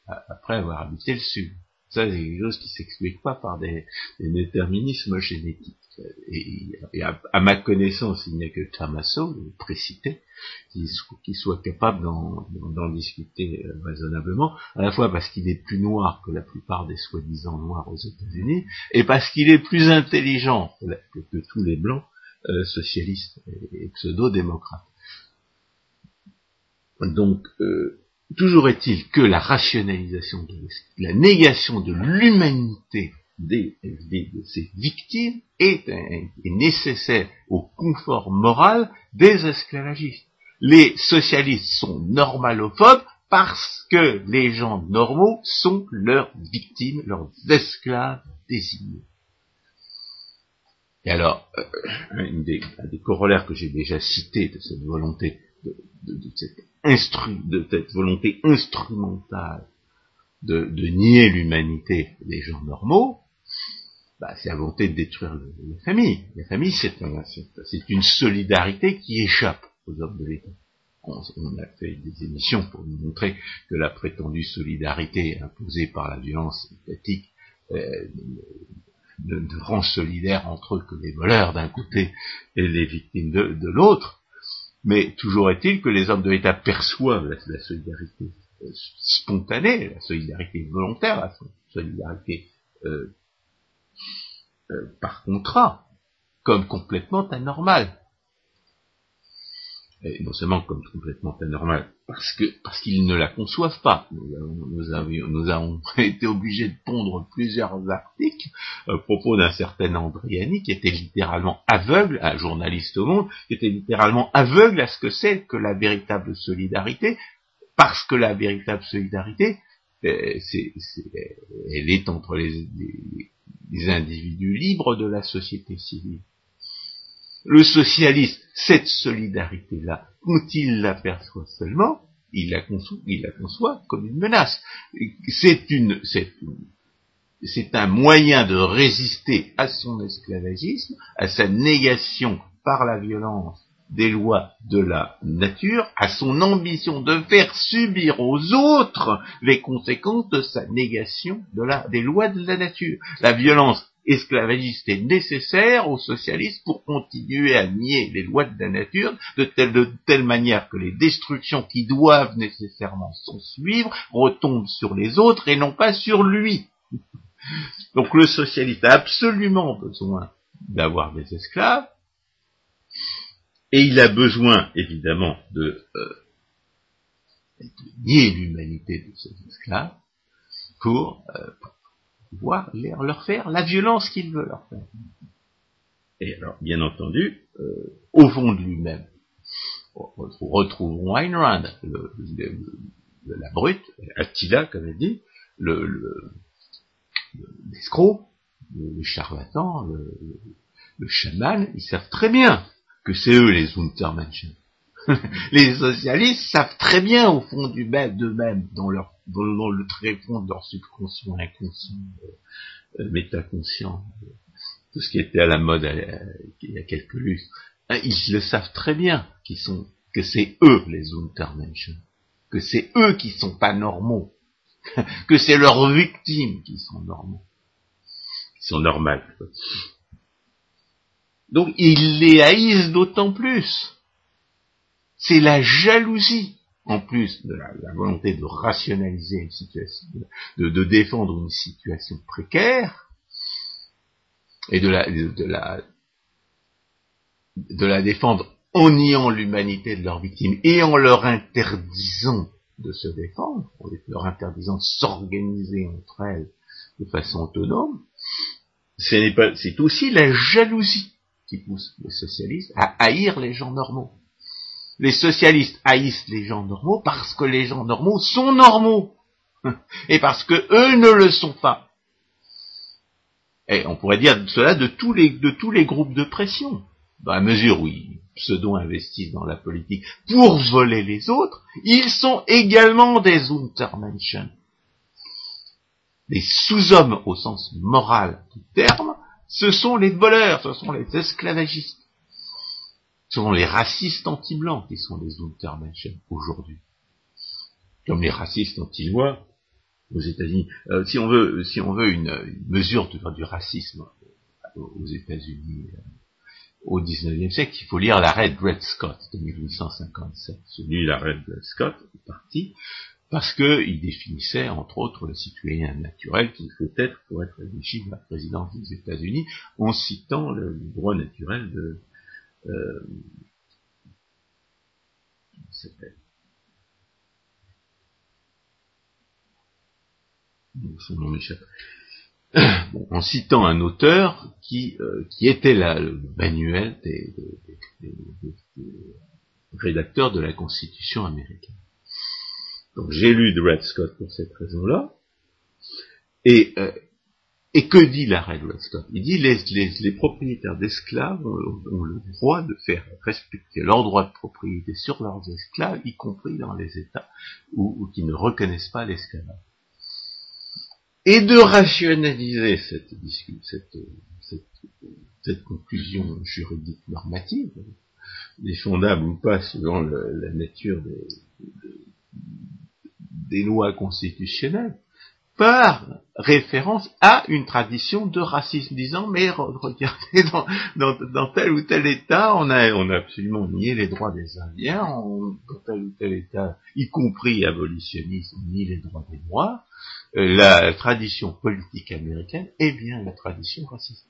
après avoir habité le sud. Ça, c'est quelque chose qui s'explique pas par des, déterminismes génétiques. Et, à, ma connaissance, il n'y a que Tamasso, précité, qui, soit capable d'en discuter euh, raisonnablement, à la fois parce qu'il est plus noir que la plupart des soi-disant noirs aux États-Unis, et parce qu'il est plus intelligent que, tous les blancs euh, socialistes et, pseudo-démocrates. Donc, euh, Toujours est-il que la rationalisation de la négation de l'humanité des, de ces victimes est, nécessaire au confort moral des esclavagistes. Les socialistes sont normalophobes parce que les gens normaux sont leurs victimes, leurs esclaves désignés. Et alors, euh, un, des, corollaires que j'ai déjà cité de cette volonté, de, de cette de cette volonté instrumentale de, nier l'humanité des gens normaux, bah, c'est la volonté de détruire la famille. La famille, c'est une solidarité qui échappe aux hommes de l'État. On, a fait des émissions pour nous montrer que la prétendue solidarité imposée par la violence étatique euh, ne, rend solidaire entre eux que les voleurs d'un côté et les victimes de l'autre. Mais toujours est-il que les hommes de l'État perçoivent la, solidarité euh, spontanée, la solidarité volontaire, la solidarité euh, euh, par contrat, comme complètement anormale. Non seulement comme complètement anormale, parce que parce qu'ils ne la conçoivent pas. Nous avons, nous avons, été obligés de pondre plusieurs articles à propos d'un certain Andriani qui était littéralement aveugle, un journaliste au monde, qui était littéralement aveugle à ce que c'est que la véritable solidarité, parce que la véritable solidarité, euh, elle est entre les, les individus libres de la société civile le socialiste, cette solidarité-là, quand il l'aperçoit seulement, il la, conçoit, comme une menace. C'est un moyen de résister à son esclavagisme, à sa négation par la violence des lois de la nature, à son ambition de faire subir aux autres les conséquences de sa négation des lois de la nature. La violence esclavagiste est nécessaire aux socialistes pour continuer à nier les lois de la nature de telle, manière que les destructions qui doivent nécessairement s'en suivre retombent sur les autres et non pas sur lui. Donc le socialiste a absolument besoin d'avoir des esclaves et il a besoin évidemment de, euh, nier l'humanité de ces esclaves pour, euh, pouvoir leur faire la violence qu'il veut leur faire. Et alors, bien entendu, euh, au fond de lui-même, retrouvons Ayn Rand, le, la brute, Attila, comme elle dit, le, l'escroc, le, charlatan, le, chaman, ils savent très bien que c'est eux les Untermenschen. les socialistes savent très bien au fond du même d'eux-mêmes, dans leur dans, le très fond de leur subconscient, inconscient, euh, euh métaconscient, euh, tout ce qui était à la mode euh, il y a quelques lustres, hein, ils le savent très bien qu'ils sont que c'est eux les Untermenschen, que c'est eux qui sont pas normaux, que c'est leurs victimes qui sont normaux, qui sont normales. Donc ils les haïssent d'autant plus. C'est la jalousie en plus de la, volonté de rationaliser une situation, de, défendre une situation précaire, et de la, de, la, défendre en niant l'humanité de leurs victimes et en leur interdisant de se défendre, en leur interdisant de s'organiser entre elles de façon autonome, c'est aussi la jalousie qui pousse les socialistes à haïr les gens normaux les socialistes haïssent les gens normaux parce que les gens normaux sont normaux. Et parce que eux ne le sont pas. Et on pourrait dire cela de tous les, de tous les groupes de pression. Dans la mesure où ils pseudo-investissent dans la politique pour voler les autres, ils sont également des Untermenschen. Les sous-hommes au sens moral du terme, ce sont les voleurs, ce sont les esclavagistes. Sont les racistes anti-blancs qui sont les Untermenschen aujourd'hui. Comme les racistes anti-noirs aux États-Unis. Euh, si on veut, si on veut une, mesure du, racisme aux États-Unis euh, au XIXe siècle, il faut lire l'arrêt de Dred Scott de 1857. Celui l'arrêt de Dred Scott est parti parce qu'il définissait, entre autres, le citoyen naturel qu'il faut être pour être éligible à la présidence des États-Unis, en citant le droit naturel de, euh, son nom m'échappe. En citant un auteur qui, euh, qui était là, le manuel des, rédacteurs de la Constitution américaine. Donc j'ai lu Dred Scott pour cette raison-là, et euh, et que dit de Weston Il dit les, les, propriétaires d'esclaves ont, le droit de faire respecter leur droit de propriété sur leurs esclaves, y compris dans les États où, qui ne reconnaissent pas l'esclavage. Et de rationaliser cette, cette, cette, conclusion juridique normative, défendable ou pas selon la nature des lois constitutionnelles, par référence à une tradition de racisme, disant mais regardez dans, tel ou tel État, on a, on a absolument nié les droits des Indiens, dans tel ou tel État, y compris abolitionniste, on nie les droits des Noirs. Euh, la tradition politique américaine est bien la tradition raciste.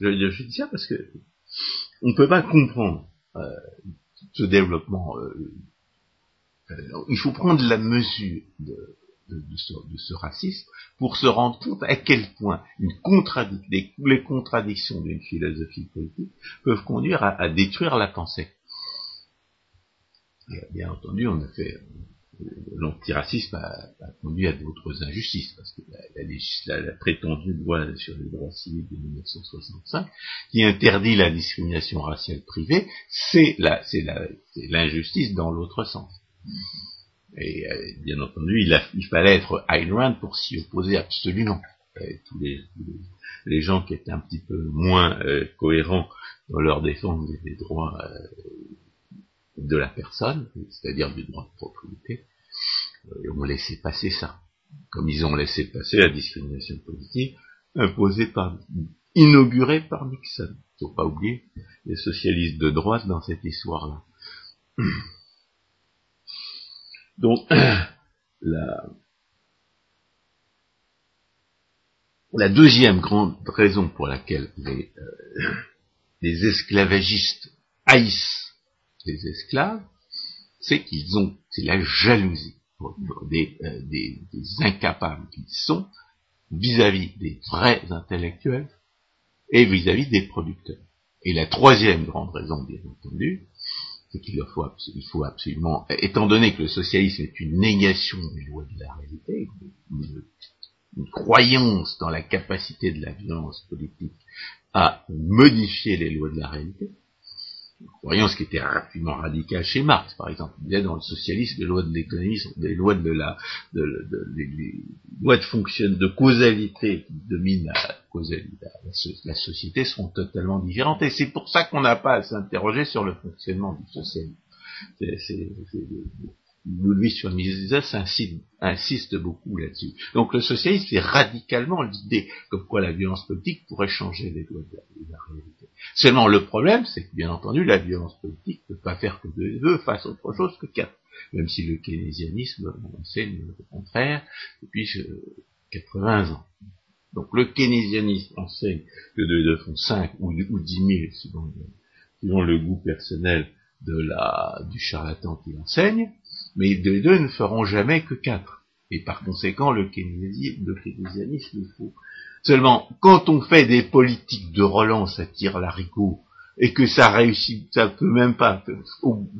Je, dis ça parce que on ne peut pas comprendre euh, ce développement, il faut prendre la mesure de, ce, racisme pour se rendre compte à quel point une les, contradictions d'une philosophie politique peuvent conduire à détruire la pensée. Bien entendu, on a fait l'antiracisme a, a, conduit à d'autres injustices, parce que la, la, prétendue loi sur les droits civils de 1965, qui interdit la discrimination raciale privée, c'est l'injustice dans l'autre sens. Et euh, bien entendu, il, il, fallait être Ayn pour s'y opposer absolument. tous les, les, gens qui étaient un petit peu moins euh, cohérents dans leur défense des, droits euh, de la personne, c'est-à-dire du droit de propriété, euh, ont laissé passer ça. Comme ils ont laissé passer la discrimination politique imposée par, inaugurée par Nixon. Il faut pas oublier les socialistes de droite dans cette histoire-là. Donc, la, deuxième grande raison pour laquelle les, euh, les esclavagistes haïssent les esclaves, c'est qu'ils ont, c'est la jalousie des, euh, des, des, incapables qu'ils sont vis-à-vis des vrais intellectuels et vis-à-vis des producteurs. Et la troisième grande raison, bien entendu, c'est qu'il faut, il faut absolument, étant donné que le socialisme est une négation des lois de la réalité, une, une croyance dans la capacité de la violence politique à modifier les lois de la réalité, voyons ce qui était rapidement radical chez Marx, par exemple. Il y a dans le socialisme, les lois de l'économie des lois de la, de, de, les, lois de fonction, de causalité qui dominent la, causalité, la, société seront totalement différentes. Et c'est pour ça qu'on n'a pas à s'interroger sur le fonctionnement du socialisme. Louis sur Mises insiste, beaucoup là-dessus. Donc le socialisme, c'est radicalement l'idée comme quoi la violence politique pourrait changer les lois de la, réalité. Seulement le problème, c'est que bien entendu, la violence politique ne peut pas faire que deux vœux face autre chose que quatre. Même si le keynésianisme enseigne le contraire depuis 80 euh, ans. Donc le keynésianisme enseigne que deux deux font 5 ou, ou 10 000, suivant, suivant le goût personnel du charlatan qui enseigne, mais deux deux ne feront jamais que quatre. Et par conséquent, le keynésianisme est faux. Seulement, quand on fait des politiques de relance à tir larigot, et que ça réussit, ça peut même pas,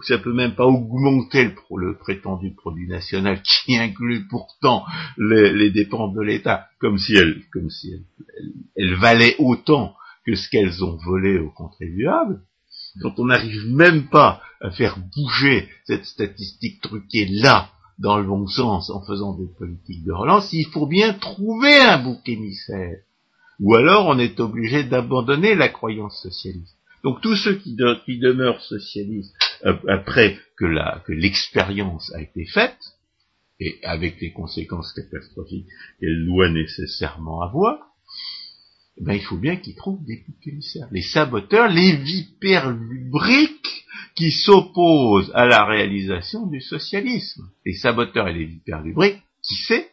ça peut même pas augmenter le, prétendu produit national qui inclut pourtant les, dépenses de l'État, comme si elles, valaient autant que ce qu'elles ont volé aux contribuables quand on n'arrive même pas à faire bouger cette statistique truquée là, dans le bon sens, en faisant des politiques de relance, il faut bien trouver un bouc émissaire. Ou alors on est obligé d'abandonner la croyance socialiste. Donc tous ceux qui, demeurent socialistes euh, après que l'expérience a été faite, et avec les conséquences catastrophiques qu'elle doit nécessairement avoir, eh ben, il faut bien qu'ils trouvent des émissaires. Les saboteurs, les vipères lubriques qui s'opposent à la réalisation du socialisme. Les saboteurs et les vipères lubriques, qui c'est?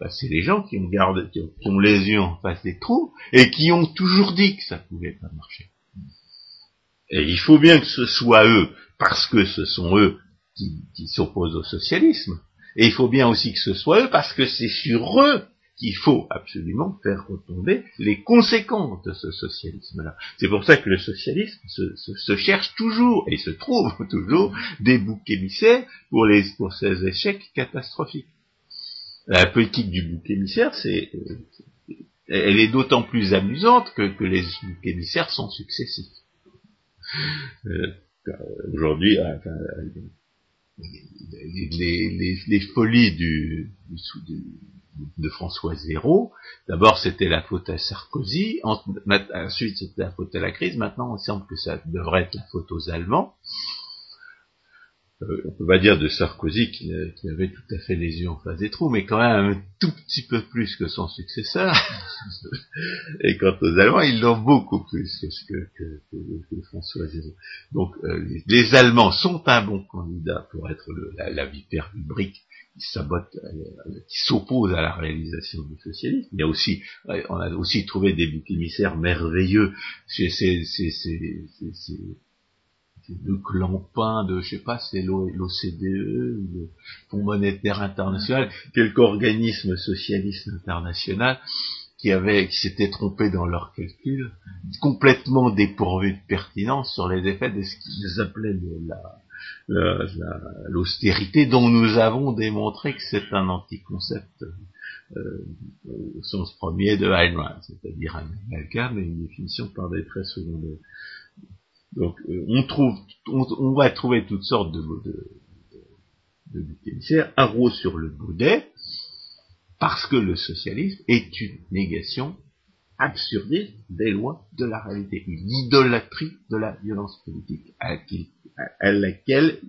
Ben, C'est les gens qui ont, qui ont les yeux en face des trous et qui ont toujours dit que ça pouvait pas marcher. Il faut bien que ce soit eux, parce que ce sont eux qui, s'opposent au socialisme. Et il faut bien aussi que ce soit eux, parce que c'est sur eux qu'il faut absolument faire retomber les conséquences de ce socialisme-là. C'est pour ça que le socialisme se, cherche toujours et se trouve toujours des boucs émissaires pour, les, ces échecs catastrophiques. La politique du bouc émissaire, c'est, euh, elle est d'autant plus amusante que, les boucs émissaires sont successifs. Euh, aujourd'hui, euh, les, folies de François Zéro. D'abord, c'était la faute à Sarkozy, ensuite c'était la faute à la crise, maintenant il semble que ça devrait être la faute aux Allemands. Euh, on peut pas dire de Sarkozy qui, avait tout à fait les yeux en face des trous, mais quand même un tout petit peu plus que son successeur. Et quant aux Allemands, ils l'ont beaucoup plus que, François Zéro. Donc euh, les, Allemands sont un bon candidat pour être la, la vipère du brique qui sabote, euh, qui s'oppose à la réalisation du socialisme. Il y a aussi, on a aussi trouvé des boucs émissaires merveilleux chez ces, de clampin, de, je sais pas, c'est l'OCDE, le Fonds monétaire international, quelque organisme socialiste international qui avait, qui s'était trompé dans leurs calculs, complètement dépourvu de pertinence sur les effets de ce qu'ils appelaient la, l'austérité, dont nous avons démontré que c'est un anticoncept euh, au sens premier de Rand, c'est-à-dire un amalgame et une définition par des traits secondaires. Donc euh, on trouve, on, va trouver toutes sortes de, de, de, un rose sur le boudet, parce que le socialisme est une négation absurdiste des lois de la réalité, une idolâtrie de la violence politique à, à laquelle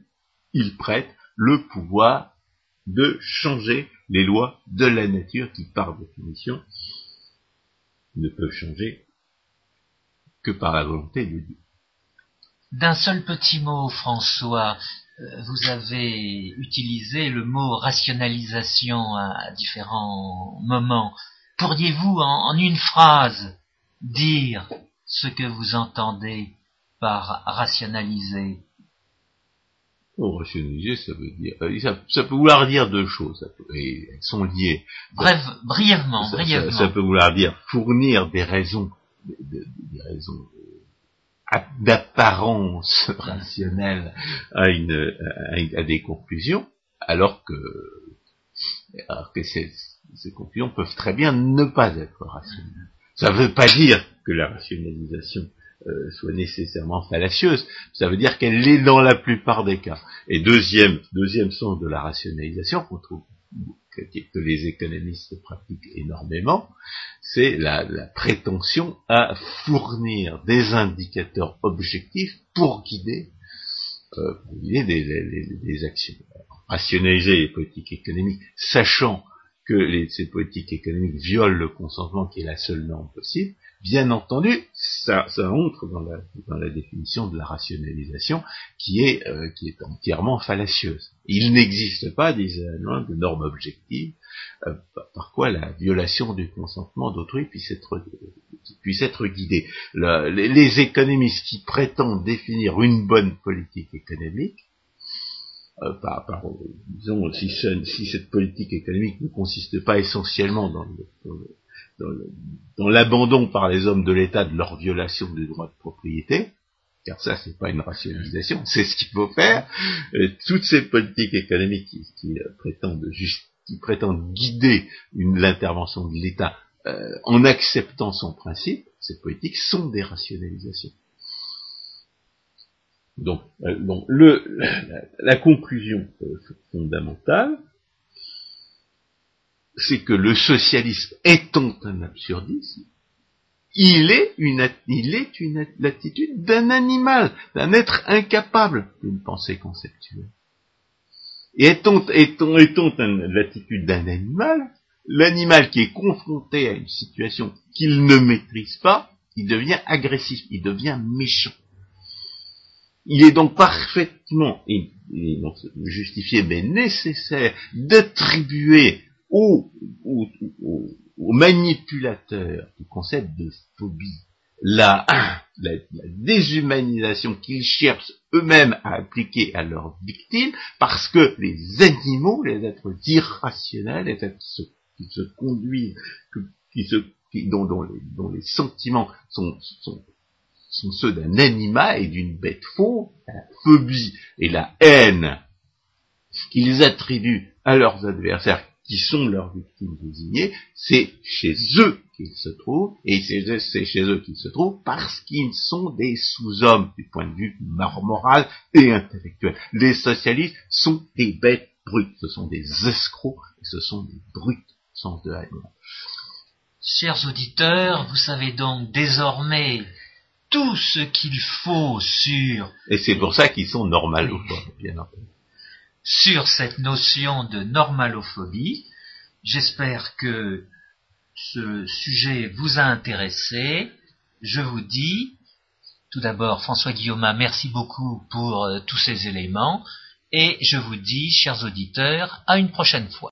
il prête le pouvoir de changer les lois de la nature qui, par définition, ne peuvent changer que par la volonté de Dieu. D'un seul petit mot, François, euh, vous avez utilisé le mot rationalisation à différents moments. Pourriez-vous, en, une phrase, dire ce que vous entendez par rationaliser? Oh, rationaliser, ça veut dire, euh, ça, peut vouloir dire deux choses, et elles sont liées. Bref, brièvement, brièvement. Ça, peut vouloir dire fournir des raisons, des raisons d'apparence rationnelle à, des conclusions, alors que, ces, conclusions peuvent très bien ne pas être rationnelles. Ça ne veut pas dire que la rationalisation euh, soit nécessairement fallacieuse, ça veut dire qu'elle l'est dans la plupart des cas. Et deuxième, deuxième sens de la rationalisation qu'on trouve que, les économistes pratiquent énormément, c'est la, prétention à fournir des indicateurs objectifs pour guider, euh, actions. Rationaliser les politiques économiques, sachant que ces politiques économiques violent le consentement qui est la seule norme possible, Bien entendu, ça, entre dans la, définition de la rationalisation qui est, euh, qui est entièrement fallacieuse. Il n'existe pas, disait loin de normes objectives euh, par quoi la violation du consentement d'autrui puisse être, guidée. les, économistes qui prétendent définir une bonne politique économique, euh, disons, si, cette politique économique ne consiste pas essentiellement dans dans l'abandon par les hommes de l'État de leur violation du droit de propriété, car ça c'est pas une rationalisation, c'est ce qu'il faut faire. Euh, toutes ces politiques économiques qui, euh, prétendent qui prétendent guider l'intervention de l'État euh, en acceptant son principe, ces politiques sont des rationalisations. Donc, le, la conclusion fondamentale, c'est que le socialisme étant un absurdisme, il est une, il est une l'attitude d'un animal, d'un être incapable d'une pensée conceptuelle. Et étant, étant, étant l'attitude d'un animal, l'animal qui est confronté à une situation qu'il ne maîtrise pas, il devient agressif, il devient méchant. Il est donc parfaitement et, justifié mais nécessaire d'attribuer aux, manipulateurs du concept de phobie, la, la, déshumanisation qu'ils cherchent eux-mêmes à appliquer à leurs victimes, parce que les animaux, les êtres irrationnels, les êtres qui se, conduisent, qui se, dont, les, sentiments sont, sont, sont ceux d'un animal et d'une bête fauve, la phobie et la haine qu'ils attribuent à leurs adversaires qui sont leurs victimes désignées, c'est chez eux qu'ils se trouvent, et c'est chez eux qu'ils se trouvent parce qu'ils sont des sous-hommes du point de vue moral et intellectuel. Les socialistes sont des bêtes brutes, ce sont des escrocs, ce sont des brutes, sens de la Chers auditeurs, vous savez donc désormais tout ce qu'il faut sur... Et c'est pour ça qu'ils sont normaux, bien entendu sur cette notion de normalophobie. J'espère que ce sujet vous a intéressé. Je vous dis, tout d'abord, François Guillaume, merci beaucoup pour euh, tous ces éléments. Et je vous dis, chers auditeurs, à une prochaine fois.